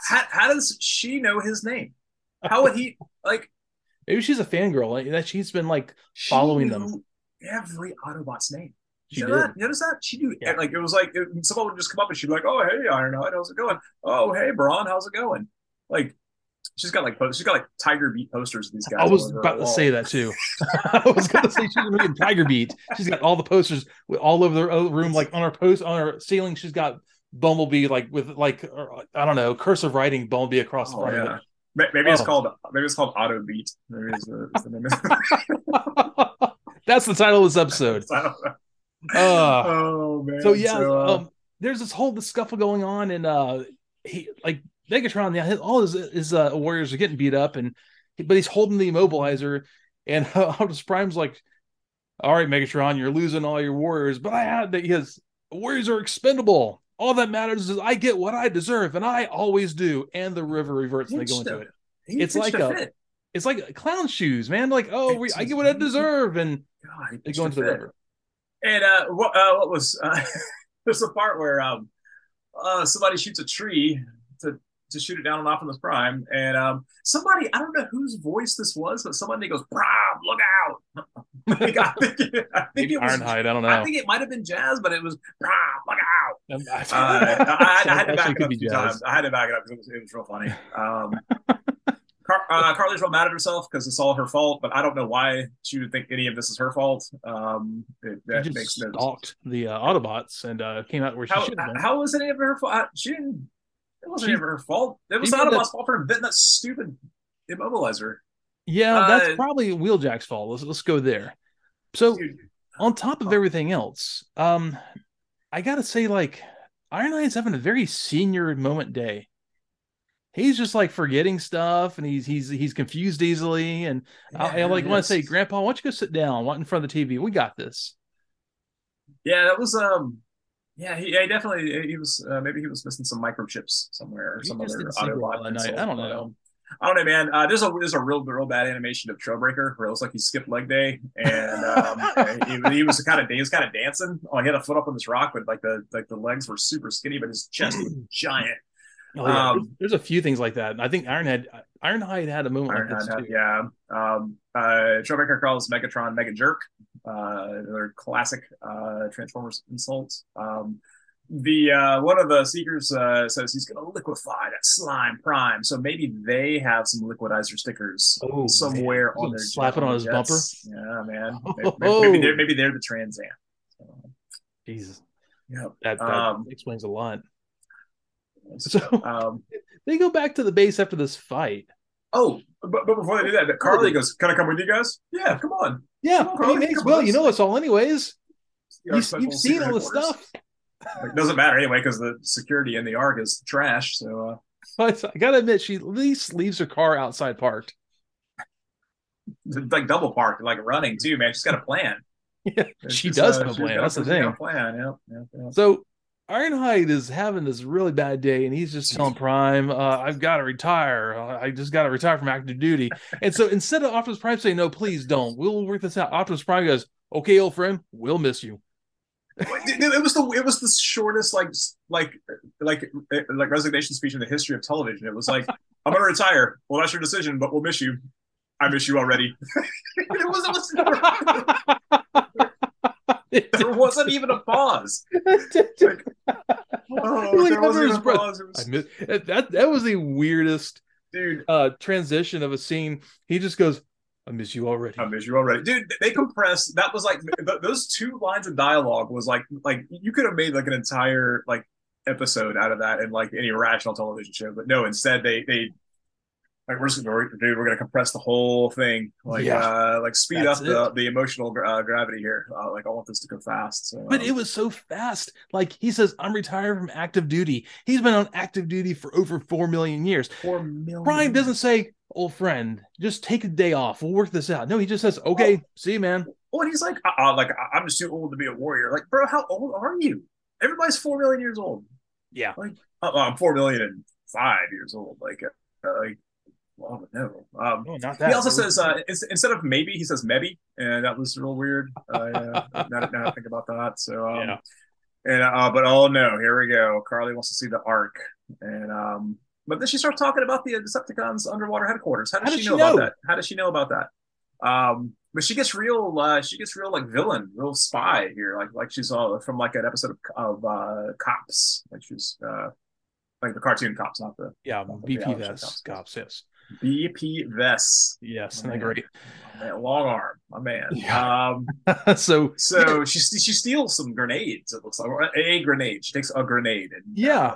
how, how does she know his name? How would he like? maybe she's a fangirl. Like that she's been like Following them. Every Autobot's name. She you know did. that? You notice that? She knew Yeah. like it was like it, someone would just come up and she'd be like, "Oh, hey, Ironhide, how's it going? Oh, hey, Brawn, how's it going?" Like she's got like she's got like Tiger Beat posters of these guys. I was all over her about to say that too. I was going to say she's making Tiger Beat. She's got all the posters with all over the room, like on her post on her ceiling. She's got Bumblebee, like with like or, I don't know, cursive writing Bumblebee across the Oh, front yeah. Ma- Maybe it's Oh. called maybe it's called Auto Beat. Maybe it's the, it's the name of of it. That's the title of this episode. I don't know. Uh, oh man. so yeah, uh, um, there's this whole scuffle going on, and uh, he like Megatron, yeah, his- all his his uh, warriors are getting beat up, and but he's holding the immobilizer, and Optimus Prime's like, "All right, Megatron, you're losing all your warriors, but I had that his warriors are expendable. All that matters is I get what I deserve, and I always do." And the river reverts, and they go into it. it's like a- fit. It's like clown shoes, man. Like, oh, we, I get what I deserve, and God, he they go into the fit. river. And uh, what uh, what was uh, there's a part where um, uh, somebody shoots a tree to to shoot it down on Optimus Prime, and um, somebody I don't know whose voice this was, but somebody goes, "Prime, look out!" Like, I think, it, I think Maybe it was. Ironhide, I don't know. I think it might have been Jazz, but it was Prime, look out. Um, I, Uh, I, I had to back it up a few Jazz. times. I had to back it up because it was, it was real funny. Um, Car- uh, Carly's real mad at herself because it's all her fault, but I don't know why she would think any of this is her fault. Um, it, She that just makes no stalked the uh, Autobots and uh, came out where she how, should have been. how was it any of her fault? She didn't. It wasn't She- of her fault. It was not Autobot's fault for inventing that stupid immobilizer. Yeah, uh, that's probably Wheeljack's fault. Let's let's go there. So Dude, on top Oh. of everything else, um, I gotta say, like Ironhide's having a very senior moment day. He's just like forgetting stuff, and he's he's he's confused easily. And I, I like want to say. Grandpa, why don't you go sit down, what in front of the TV? We got this. Yeah, that was um. Yeah, he, yeah, he definitely he was uh, maybe he was missing some microchips somewhere or He some other didn't well Autobot that night. insult, I don't know. I don't know, man. Uh, there's a there's a real real bad animation of Trailbreaker where it looks like he skipped leg day, and um, he, he was kind of he was kind of dancing. Oh, he had a foot up on this rock, but like the like the legs were super skinny, but his chest was giant. Oh, yeah. Um, there's, there's a few things like that. I think Ironhead Ironhide had a moment like this too. yeah. Um, uh, Trailbreaker calls Megatron Mega Jerk. Uh, they're classic uh, Transformers insults. Um, the uh, one of the seekers uh, says he's going to liquefy that slime prime. So maybe they have some liquidizer stickers Oh, somewhere man. on their Slap it on his jets. Yeah, man. Maybe, Oh. maybe they're maybe they're the Trans Am. So, Jesus, yeah. that, that Um, explains a lot. So Um, they go back to the base after this fight. oh, but, but before they do that, Carly goes, "Can I come with you guys?" Yeah, come on. Yeah, Come on, I mean, Carly, come well. You know us all, anyways. You, you've seen all the stuff. Like, doesn't matter anyway because the security in the Ark is trash. So uh, But I gotta admit, she at least leaves her car outside parked. like double parked, like running too, man. She's got a plan. Yeah, It's she just, does uh, have a plan. That's the thing. plan. Yep, yep, yep. So Ironhide is having this really bad day, and he's just telling Prime, uh, "I've got to retire. I just got to retire from active duty." And so instead of Optimus Prime saying, "No, please don't. We'll work this out," Optimus Prime goes, "Okay, old friend, we'll miss you." It, was the it was the shortest like like like like resignation speech in the history of television. It was like, "I'm gonna retire. Well, that's your decision, but we'll miss you. I miss you already." it was, it was there wasn't even a pause. Like, oh, there wasn't even a pause. Was- I miss, that that was the weirdest dude, uh transition of a scene. He just goes, "I miss you already." I miss you already, dude. They compressed. That was like th- those two lines of dialogue was like like you could have made like an entire like episode out of that in like any rational television show, but no. Instead, they they like we're just gonna, dude, we're gonna compress the whole thing, like Yeah. uh like speed That's up the the emotional uh, gravity here. Uh, like I want this to go fast. So, But um, it was so fast. Like he says, I'm retired from active duty. He's been on active duty for over four million years. four million. Prime doesn't say, old friend, just take a day off. We'll work this out. No, he just says, okay, see you, man. Oh, and he's like, uh, uh, like I- I'm just too old to be a warrior. Like, bro, how old are you? Everybody's four million years old. Yeah. Like, uh, I'm four million and five years old. Like, uh, like, well, no. Um, No, not that. he also says uh, instead of maybe, he says maybe, and that was real weird. Uh, yeah, now, now I think about that. So, um, Yeah. and uh, but oh no, here we go. Carly wants to see the arc, and um, but then she starts talking about the Decepticons' underwater headquarters. How does, How she, does know she about know? that? How does she know about that? Um, but she gets real. Uh, she gets real like villain, real spy here. Like like she's uh, from like an episode of, of uh, Cops. Like she's uh, like the cartoon Cops, not the yeah, the BP Vess, cops. cops, yes. BP Vess. Yes, Oh, and man. great. Man, long arm, my man. Yeah. Um, so, so she she steals some grenades. It looks like a grenade. She takes a grenade and yeah.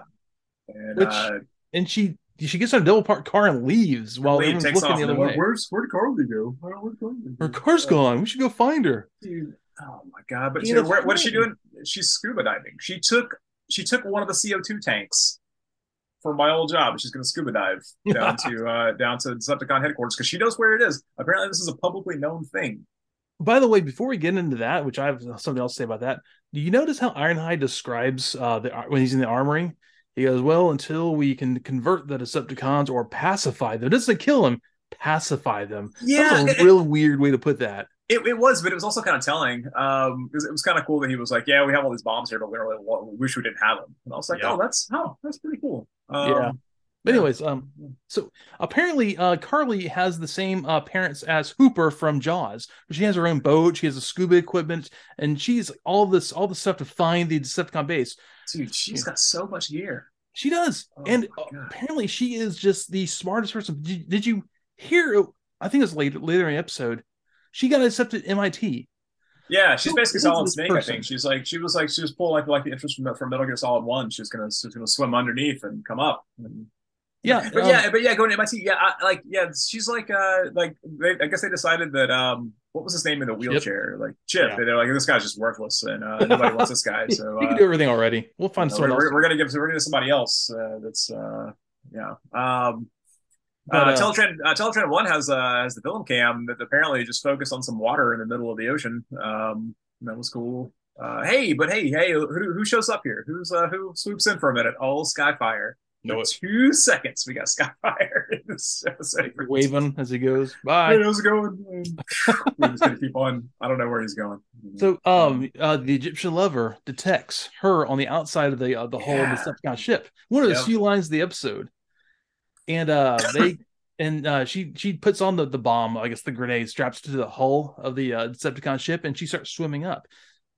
and Which- uh, And she she gets on a double parked car and leaves while Blade everyone's takes looking off. the other way. Where's where'd Carly go? Where- where'd Carly go? Her car's Uh, gone. We should go find her. Dude, oh my god! But Yeah, she, where, what is she doing? She's scuba diving. She took she took one of the CO two tanks for my old job. She's going to scuba dive down to uh, down to Decepticon headquarters because she knows where it is. Apparently, this is a publicly known thing. By the way, before we get into that, which I have something else to say about that, do you notice how Ironhide describes uh, the when he's in the armory? He goes, "Well, until we can convert the Decepticons or pacify them, doesn't kill them, pacify them." Yeah, That's it- a real weird way to put that. It, it was, but it was also kind of telling. Um, because it was kind of cool that he was like, "Yeah, we have all these bombs here, but we really wa- we wish we didn't have them." And I was like, Yeah. "Oh, that's oh, that's pretty cool." Um, Yeah. But yeah. anyways, um, so apparently, uh, Carly has the same uh, parents as Hooper from Jaws. She has her own boat. She has a scuba equipment, and she's all this all the stuff to find the Decepticon base. Dude, she's got so much gear. She does, Oh and apparently, she is just the smartest person. Did, did you hear? Oh, I think it's later later in the episode. She got accepted at MIT. Yeah, she's Who basically Solid Snake. I person? think she's like she was like she was pulling like like the interest from from Metal Gear Solid One. She was gonna she was gonna swim underneath and come up. And- Yeah, but um, yeah, but yeah, going to MIT. Yeah, I, like yeah, she's like uh like they, I guess they decided that um what was his name in the wheelchair like Chip. Yeah. They're like this guy's just worthless and uh, nobody wants this guy. So he uh, can do everything already. We'll find someone we're, we're gonna give we're gonna give somebody else uh, that's uh yeah um. But, uh, uh, Teletran, uh, Teletran One has uh, has the film cam that apparently just focused on some water in the middle of the ocean. Um, that was cool. Uh, hey, but hey, hey, who, who shows up here? Who's uh, who swoops in for a minute? All Skyfire. It. two seconds, we got in this episode. waving as he goes. Hey, Bye. how's it going? We're just gonna keep on. I don't know where he's going. So, um, uh, the Egyptian lover detects her on the outside of the uh, the whole Yeah. Of the Decepticon ship. One of the Yep. few lines of the episode, and uh, they and uh, she she puts on the the bomb. I guess the grenade straps to the hull of the uh, Decepticon ship, and she starts swimming up.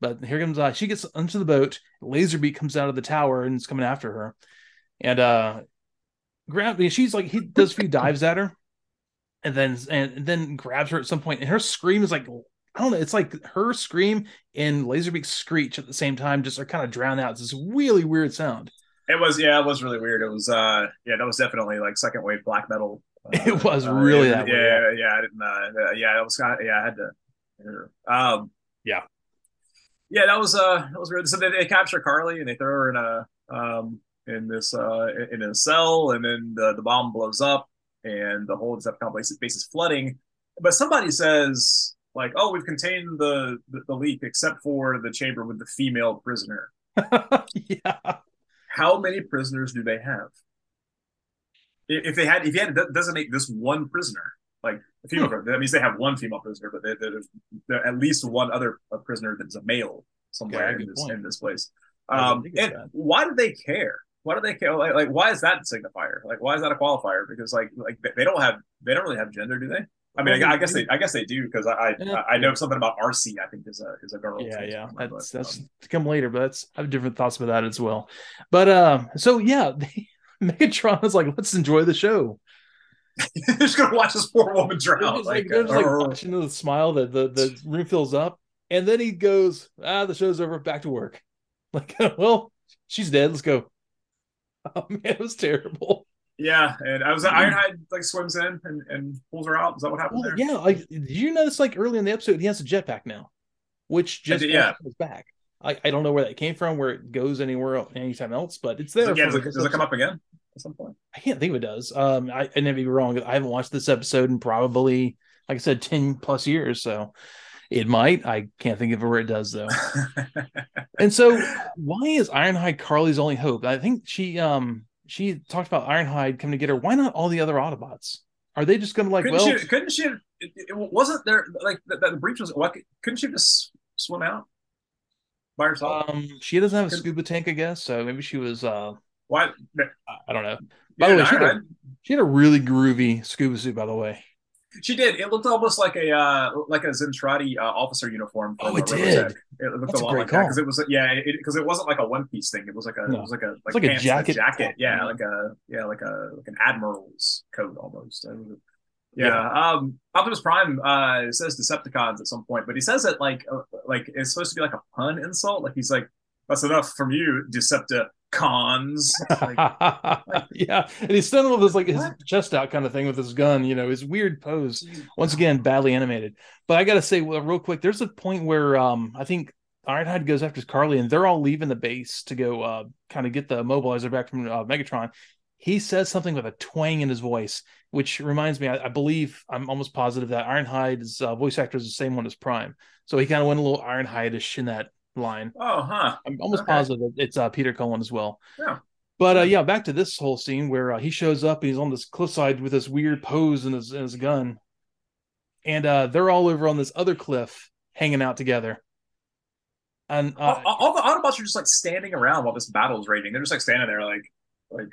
But here comes uh, she gets onto the boat. Laser Laserbeak comes out of the tower and is coming after her, and uh, grab. She's like he does a few dives at her, and then and then grabs her at some point, and her scream is like I don't know. It's like her scream and Laserbeak's screech at the same time just are kind of drowned out. It's this really weird sound. It was yeah, it was really weird. It was uh yeah, that was definitely like second wave black metal. Uh, it was really uh, that yeah, weird. Yeah, yeah, I didn't uh, yeah, it was kind of yeah, I had to um yeah. Yeah, that was uh that was weird. So they, they capture Carly and they throw her in a um in this uh in a cell and then the, the bomb blows up and the whole Decepticon base, base is flooding. But somebody says like, oh, we've contained the, the, the leak except for the chamber with the female prisoner. yeah. How many prisoners do they have? If they had, if you had to designate this one prisoner, like a female, hmm. that means they have one female prisoner, but they, there's there, at least one other prisoner that's a male somewhere in this in this place. Um, and why do they care? Why do they care? Like, like, why is that a signifier? Like, why is that a qualifier? Because like, like they don't have, they don't really have gender, do they? I mean, I, I, guess they, I guess they do because I, I, I, know something about Arcee. I think is a is a girl. Yeah, yeah, that's but, that's um, to come later, but that's I have different thoughts about that as well. But uh, so yeah, Megatron is like, let's enjoy the show. They're just gonna watch this poor woman drown. Just like, like, they're just like watching the smile that the the room fills up, and then he goes, ah, the show's over, back to work. Like, well, she's dead. Let's go. Oh man, it was terrible. Yeah, and I was mm-hmm. Ironhide like swims in and, and pulls her out. Is that what happened well, there? Yeah, like did you notice like early in the episode he has a jetpack now, which just did, yeah goes back. I, I don't know where that came from, where it goes anywhere anytime else, but it's there. Does, it, does it come up again at some point? I can't think if it does. Um, I, I never be wrong. I haven't watched this episode in probably, like I said, ten plus years. So it might. I can't think of where it does though. and so, why is Ironhide Carly's only hope? I think she um she talked about Ironhide coming to get her. Why not all the other Autobots? Are they just going to like? Couldn't well, she, couldn't she? It, it wasn't there like the, the breach was. What couldn't she just swim out by herself? Um, she doesn't have a scuba tank, I guess. So maybe she was. uh What? I don't know. By yeah, the way, she had, a, she had a really groovy scuba suit. By the way, she did. It looked almost like a uh, like a Zentradi uh, officer uniform. Oh, it did. It looked That's a lot like call. that because it was yeah because it, it, wasn't like a one piece thing. It was like a no. it was like a like, like a jacket. jacket. Yeah, like a yeah like a like an admiral's coat almost. Yeah. yeah. Um, Optimus Prime uh, says Decepticons at some point, but he says it like uh, like it's supposed to be like a pun insult. Like he's like, "That's enough from you, Decepticons." Cons. Like, like, yeah, and he's standing with his like his chest out kind of thing with his gun. You know, his weird pose. Once again, badly animated. But I gotta say, well, real quick, there's a point where um I think Ironhide goes after Carly, and they're all leaving the base to go uh kind of get the mobilizer back from uh, Megatron. He says something with a twang in his voice, which reminds me, I, I believe I'm almost positive that Ironhide's uh, voice actor is the same one as Prime. So he kind of went a little Ironhide-ish in that line. Oh, huh. I'm almost okay. positive it's uh, Peter Cullen as well. Yeah. But uh, yeah, back to this whole scene where uh, he shows up. And he's on this cliffside with this weird pose and his, and his gun, and uh, they're all over on this other cliff hanging out together. And uh, all, all, the Autobots are just like standing around while this battle is raging. They're just like standing there, like, like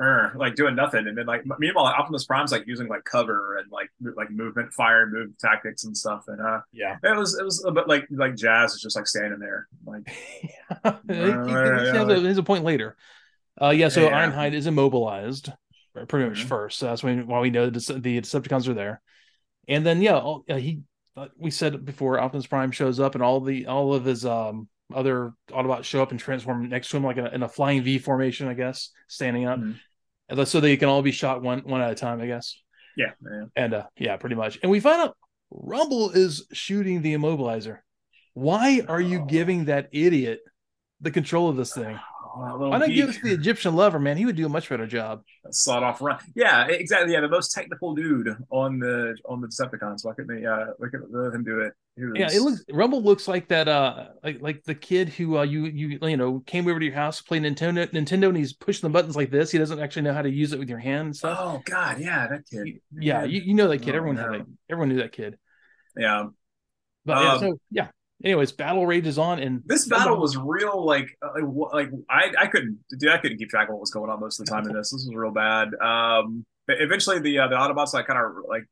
er, like doing nothing. And then like meanwhile, Optimus Prime's like using like cover and like like movement, fire, move tactics and stuff. And uh, yeah, it was it was a bit like like Jazz is just like standing there, like. yeah. he, he, he, has a, point later. Uh, yeah. So yeah. Ironhide is immobilized, pretty much mm-hmm. first. So that's when why we know the, the Decepticons are there, and then yeah, all, uh, he. Uh, we said before Optimus Prime shows up and all the all of his um other Autobots show up and transform next to him like a, in a flying V formation, I guess, standing up. Mm-hmm so they can all be shot one one at a time, I guess. Yeah, yeah. and uh, yeah, pretty much. And we find out Rumble is shooting the immobilizer. Why are you giving that idiot the control of this thing? Why not give the Egyptian lover, man? He would do a much better job. Sawed off run. Yeah, exactly. Yeah, the most technical dude on the on the Decepticons. Why couldn't they uh look at let him do it? Was... Yeah, it looks Rumble looks like that uh like like the kid who uh you you you know came over to your house, played Nintendo Nintendo and he's pushing the buttons like this. He doesn't actually know how to use it with your hand and stuff. Oh god, yeah, that kid. Yeah, you, you know that kid. Oh, everyone no. had that, everyone knew that kid. Yeah. But um, yeah, so yeah, anyways, battle rages on, and this battle was real. Like, uh, like I, I couldn't, dude, I couldn't keep track of what was going on most of the time in this. This was real bad. Um, eventually the uh, the Autobots like kind of like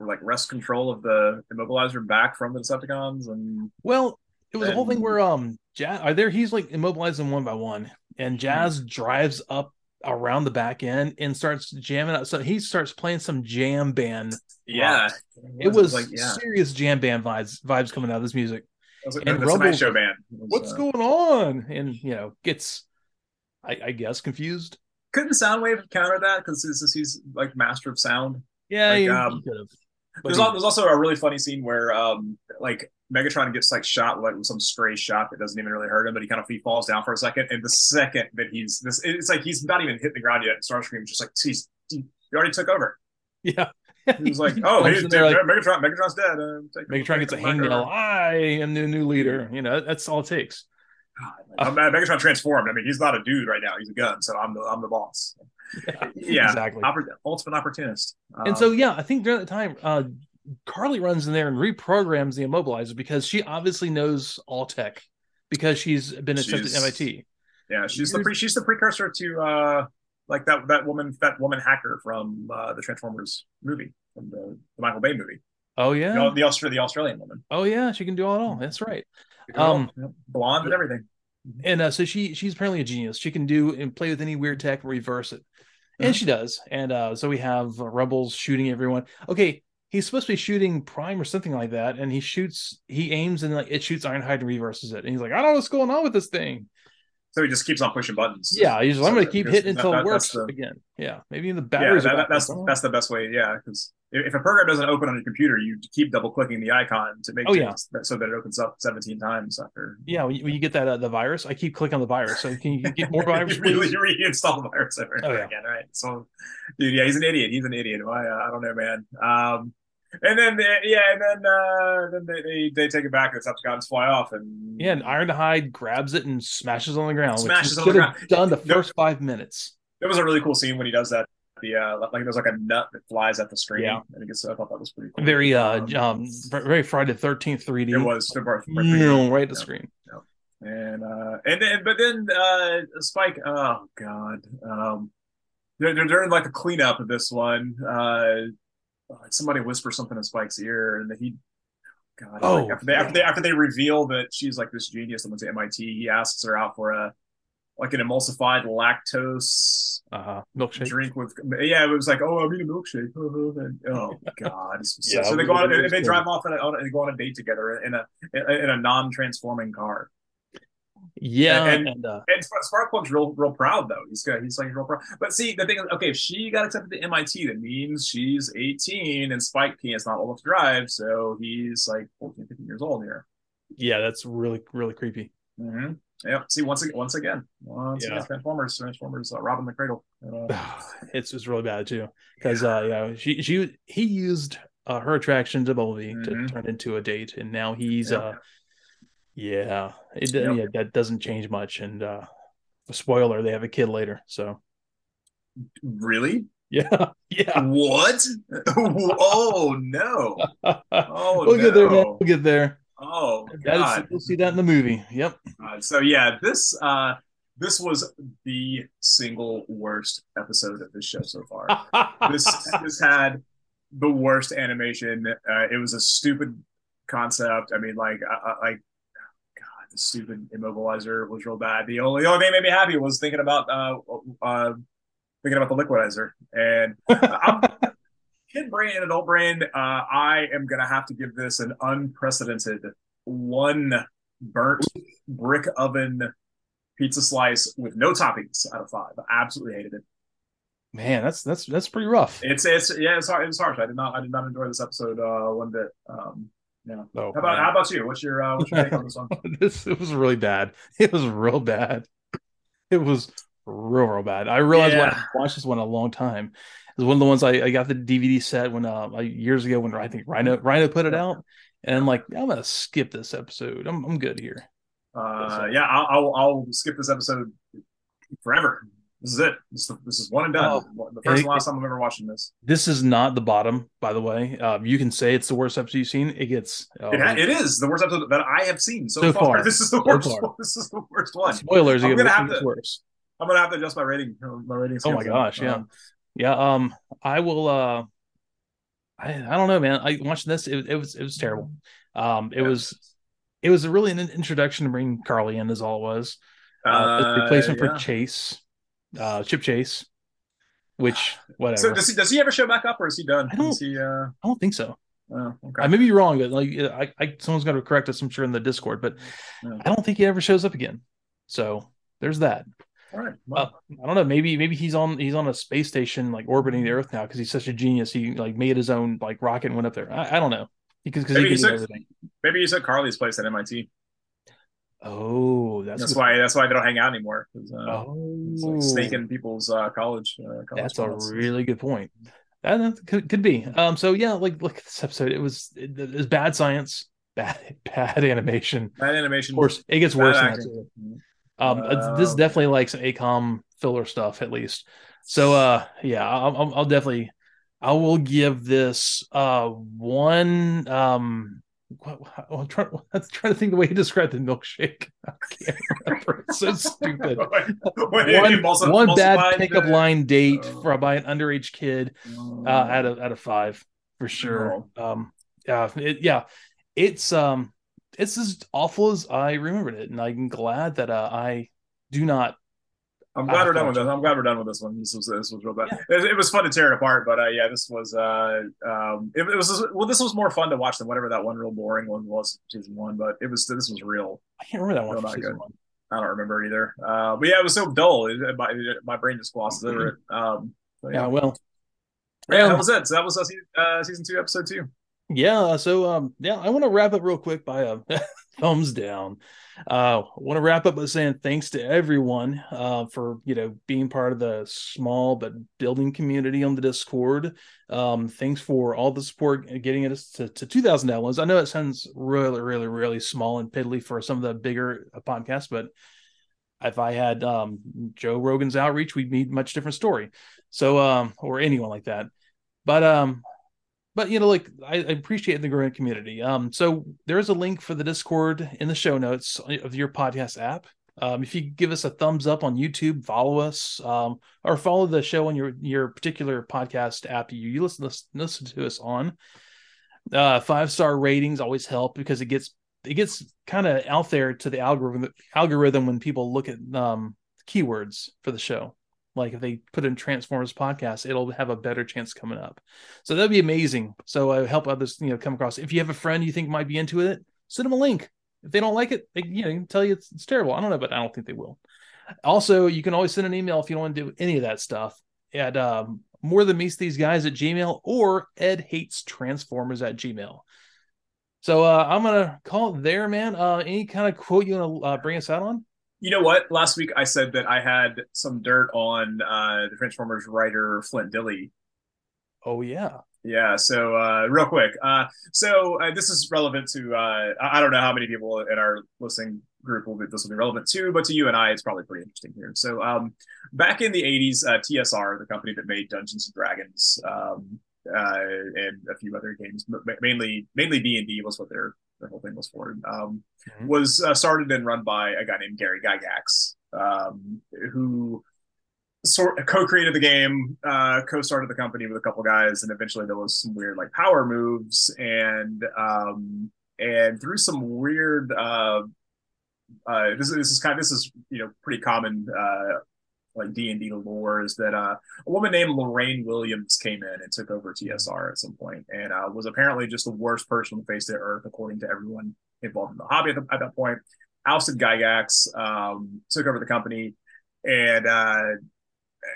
like wrest control of the immobilizer back from the Decepticons, and well, It was a whole thing where um Jazz are there he's like immobilizing one by one and Jazz drives up around the back end and starts jamming out. So he starts playing some jam band. Yeah, it was like yeah. serious jam band vibes vibes coming out of this music. And Rumble, show band. Was, what's uh, going on? And you know, gets I, I guess confused. Couldn't Soundwave counter that because he's he's like master of sound. Yeah, like, he, um, he could have. There's, he, there's also a really funny scene where um like Megatron gets like shot like with some stray shot that doesn't even really hurt him, but he kind of he falls down for a second. And the second that he's this, it's like he's not even hit the ground yet. And Starscream just like, he's he already took over. Yeah. He was like, "Oh, hey, dude, like, Megatron, Megatron's dead." Uh, Megatron gets a hangnail. I am the new leader. You know, that's all it takes. God, uh, Megatron transformed. I mean, he's not a dude right now; he's a gun. So I'm the I'm the boss. Yeah, yeah exactly. Oppor- ultimate opportunist. Um, and so, yeah, I think during that time, uh, Carly runs in there and reprograms the immobilizer because she obviously knows all tech because she's been accepted at MIT. Yeah, she's the pre- she's the precursor to uh like that that woman that woman hacker from uh, the Transformers movie from the, the Michael Bay movie. Oh yeah, the, the Australian the Australian woman. Oh yeah, she can do all all. That's right. Um, blonde and everything. And uh, so she she's apparently a genius. She can do and play with any weird tech and reverse it, and mm-hmm. she does. And uh, so we have uh, rebels shooting everyone. Okay, he's supposed to be shooting Prime or something like that, and he shoots, he aims and like it shoots Ironhide and reverses it, and he's like, I don't know what's going on with this thing. So he just keeps on pushing buttons. Yeah, he's like, I'm going to keep hitting until that, it works the, again. Yeah, maybe the batteries. Yeah, that, that's that's the best way. Yeah, because if a program doesn't open on your computer, you keep double clicking the icon to make oh, yeah. so that it opens up 17 times after. Yeah, when you, when you get that uh, the virus, I keep clicking on the virus. So can you get more virus? you really reinstall the virus over oh, yeah. again, right? So, dude, yeah, he's an idiot. He's an idiot. I, I don't know, man. Um, and then they, yeah, and then uh, then they, they, they take it back and Decepticons fly off and yeah, and Ironhide grabs it and smashes on the ground. Smashes on the ground. Done the first five minutes. It was a really cool scene when he does that. The uh, like there's like a nut that flies at the screen. Yeah, and I guess I thought that was pretty cool. Very uh, um, um very Friday Thirteenth 3D. It was no, right at the screen. And uh, and then but then uh, Spike. Oh God. Um, they're, they're during like the cleanup of this one. Uh, somebody whispers something in Spike's ear, and he, God, oh, like after they, after they after they reveal that she's like this genius that went to MIT, he asks her out for a like an emulsified lactose uh-huh. milkshake? drink with yeah it was like oh I need a milkshake. And, oh god. Yeah, so, so they go on they, they drive off and they go on a date together in a in a non-transforming car yeah, and, and, uh, and Sparkplug's real real proud though. He's got he's like real proud. But see, the thing is, okay, if she got accepted to MIT, that means she's 18 and Spike P is not old enough to drive, so he's like 14, 15 years old here. Yeah, that's really really creepy. Mm-hmm. Yeah. See, once again, once again, once yeah. again, Transformers, Transformers, uh, robbing the cradle. Uh, it's just really bad too because yeah. uh, yeah, she she he used uh, her attraction to Bumblebee mm-hmm. to turn into a date, and now he's yeah. uh yeah, it yep. yeah that doesn't change much. And uh spoiler, they have a kid later. So really, yeah, yeah. What? oh no! Oh, we'll no. get there. Man. We'll get there. Oh, God. Is, we'll see that in the movie. Yep. Uh, so yeah, this uh this was the single worst episode of this show so far. this this had the worst animation. Uh, it was a stupid concept. I mean, like, uh, like the stupid immobilizer was real bad. The only the only thing that made me happy was thinking about uh, uh thinking about the liquidizer. And I'm, kid brain and adult brain, uh, I am gonna have to give this an unprecedented one burnt brick oven pizza slice with no toppings out of five. I absolutely hated it. Man, that's that's that's pretty rough. It's it's yeah, it's hard. It's harsh. I did not I did not enjoy this episode uh, one bit. Um, yeah. Oh, how about how about you? What's your uh, what's your take on this one? this it was really bad. It was real bad. It was real real bad. I realized yeah. when I watched this one a long time. It was one of the ones I, I got the DVD set when uh like years ago when I think Rhino Rhino put it out, and I'm like I'm gonna skip this episode. I'm I'm good here. Uh, yeah, I'll, I'll, I'll skip this episode forever. This is it. This is, this is one and done. Oh, the first and last time I'm ever watching this. This is not the bottom, by the way. Um, you can say it's the worst episode you've seen. It gets. Oh, it, ha- it is the worst episode that I have seen so, so far. far. This is the so worst. One. This is the worst one. Spoilers. I'm gonna have to. Worse. I'm gonna have to adjust my rating. My rating. Oh my gosh! Yeah, um, yeah. Um, I will. Uh, I I don't know, man. I watched this. It, it was it was terrible. Um, it yeah. was it was really an introduction to bring Carly in, as all it was. Uh, Uh, replacement yeah. for Chase, uh, Chip Chase, which whatever. So does he does he ever show back up or is he done? I don't- Is he, uh, I don't think so. oh, okay. I may be wrong, but like I, I someone's going to correct us. I'm sure in the Discord, but. I don't think he ever shows up again. So there's that. All right. Uh, Well, I don't know. Maybe maybe he's on he's on a space station like orbiting the Earth now because he's such a genius. He like made his own like rocket and went up there. I, I don't know because because he Maybe can he's maybe he's at Carly's place at MIT. Oh, that's That's, why. That's why they don't hang out anymore. Uh, Oh, It's like snaking people's uh, college. Uh, college That's a really good point. That, could, could be. Um. So yeah, like look at this episode. It was it, it was bad science, bad bad animation. Bad animation. Of course, it gets worse. Than that too. Um. Uh, this is definitely like some AKOM filler stuff at least. So uh, yeah, I'll, I'll, I'll definitely, I will give this uh one um. What, what- I'm trying, I'm trying to think the way he described the milkshake. I can't remember. It's so stupid. One, one bad pickup the- line date Oh. for by an underage kid uh, out of out of five for sure. Um, yeah, it, yeah, it's um, it's as awful as I remembered it, and I'm glad that uh, I do not. I'm glad we're done with this. I'm glad we're done with this one. This was this was real bad. It, it was fun to tear it apart, but uh, yeah, this was uh, um, it, it was well, this was more fun to watch than whatever that one real boring one was season one. But it was this was real. I can't remember that one. Not season good. one. I don't remember either. Uh, but yeah, it was so dull. It, my, my brain just glosses over it. Um, so Yeah, yeah, well, yeah, um, that was it. So that was uh, season, uh, season two, episode two. Yeah, so um yeah, I want to wrap up real quick by a thumbs down. Uh I want to wrap up by saying thanks to everyone uh for, you know, being part of the small but building community on the Discord. Um thanks for all the support getting us to, to 2000 downloads. I know it sounds really really really small and piddly for some of the bigger uh, podcasts, but if I had um Joe Rogan's outreach, we'd be much different story. So um or anyone like that. But um but you know like I, I appreciate the growing community. Um so there's a link for the discord in the show notes of your podcast app. Um if you give us a thumbs up on youtube follow us um or follow the show on your your particular podcast app you, you listen, listen listen to us on. Uh five star ratings always help because it gets it gets kind of out there to the algorithm algorithm when people look at um keywords for the show like if they put in Transformers podcast, it'll have a better chance coming up. So that'd be amazing. So I help others, you know, come across. If you have a friend you think might be into it, send them a link. If they don't like it, they you know, can tell you it's, it's terrible. I don't know, but I don't think they will. Also, you can always send an email if you don't want to do any of that stuff at um, more than meets these guys at Gmail or Ed hates Transformers at Gmail. So uh, I'm gonna call it there, man. Uh, any kind of quote you want to uh, bring us out on? You know what? Last week I said that I had some dirt on uh, the Transformers writer Flint Dille. Oh yeah, Yeah, so uh, real quick. Uh, so uh, this is relevant to, uh, I don't know how many people in our listening group will be, this will be relevant to, but to you and I, it's probably pretty interesting here. So um, back in the 80s, uh, TSR, the company that made Dungeons and Dragons um, uh, and a few other games, mainly mainly D&D was what their, their whole thing was for, um, Mhm. was uh, started and run by a guy named Gary Gygax, um, who sort co-created the game, uh, co-started the company with a couple guys, and eventually there was some weird like power moves and um, and through some weird uh, uh, this, this is kind of this is you know pretty common uh, like D and D lore is that uh, a woman named Lorraine Williams came in and took over TSR at some point and uh, was apparently just the worst person on the face the earth according to everyone involved in the hobby at, the, at that point. Ousted Gygax, um, took over the company, and uh,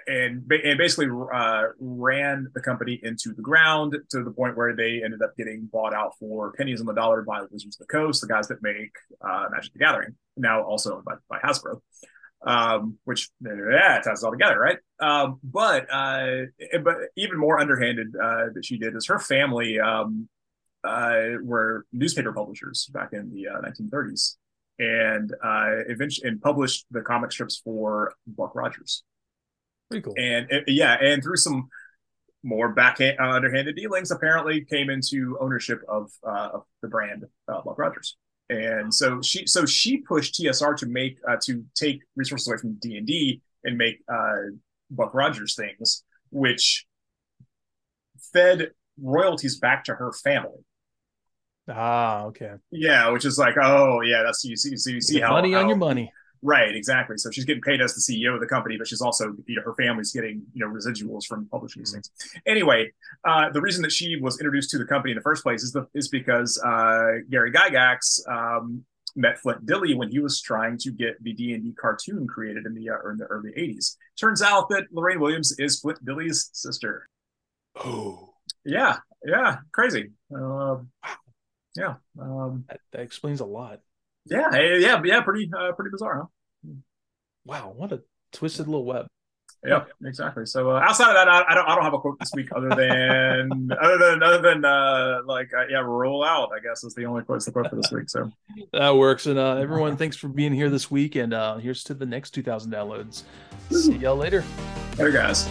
and and basically uh, ran the company into the ground to the point where they ended up getting bought out for pennies on the dollar by Wizards of the Coast, the guys that make uh, Magic the Gathering, now also by, by Hasbro. Um, which yeah, it ties it all together, right? Um, but uh, but even more underhanded uh, that she did is her family um, uh, were newspaper publishers back in the uh, 1930s, and uh, eventually and published the comic strips for Buck Rogers pretty cool. and it, yeah, and through some more backhand uh, underhanded dealings, apparently came into ownership of, uh, of the brand uh, Buck Rogers. And so she so she pushed TSR to make uh, to take resources away from D and D and make uh, Buck Rogers things, which fed royalties back to her family. Ah, okay. Yeah, which is like, oh yeah, that's you see, so you see how money how, on your money. Right, exactly. So she's getting paid as the CEO of the company, but she's also, you know, her family's getting, you know, residuals from publishing these things. Anyway, uh, the reason that she was introduced to the company in the first place is the is because uh, Gary Gygax um, met Flint Dille when he was trying to get the D and D cartoon created in the uh, in the early '80s. Turns out that Lorraine Williams is Flint Dille's sister. Oh, Yeah, yeah, crazy. Uh, yeah, um, that, that explains a lot. Yeah, yeah, yeah, pretty, uh, pretty bizarre, huh? Wow, what a twisted little web. Yeah, exactly. So uh, outside of that, I, I don't I don't have a quote this week other than other than other than uh, like uh, yeah, roll out. I guess is the only quote the quote for this week. So That works. And uh, everyone, thanks for being here this week. And uh, here's to the next 2,000 downloads. See y'all later. later, guys.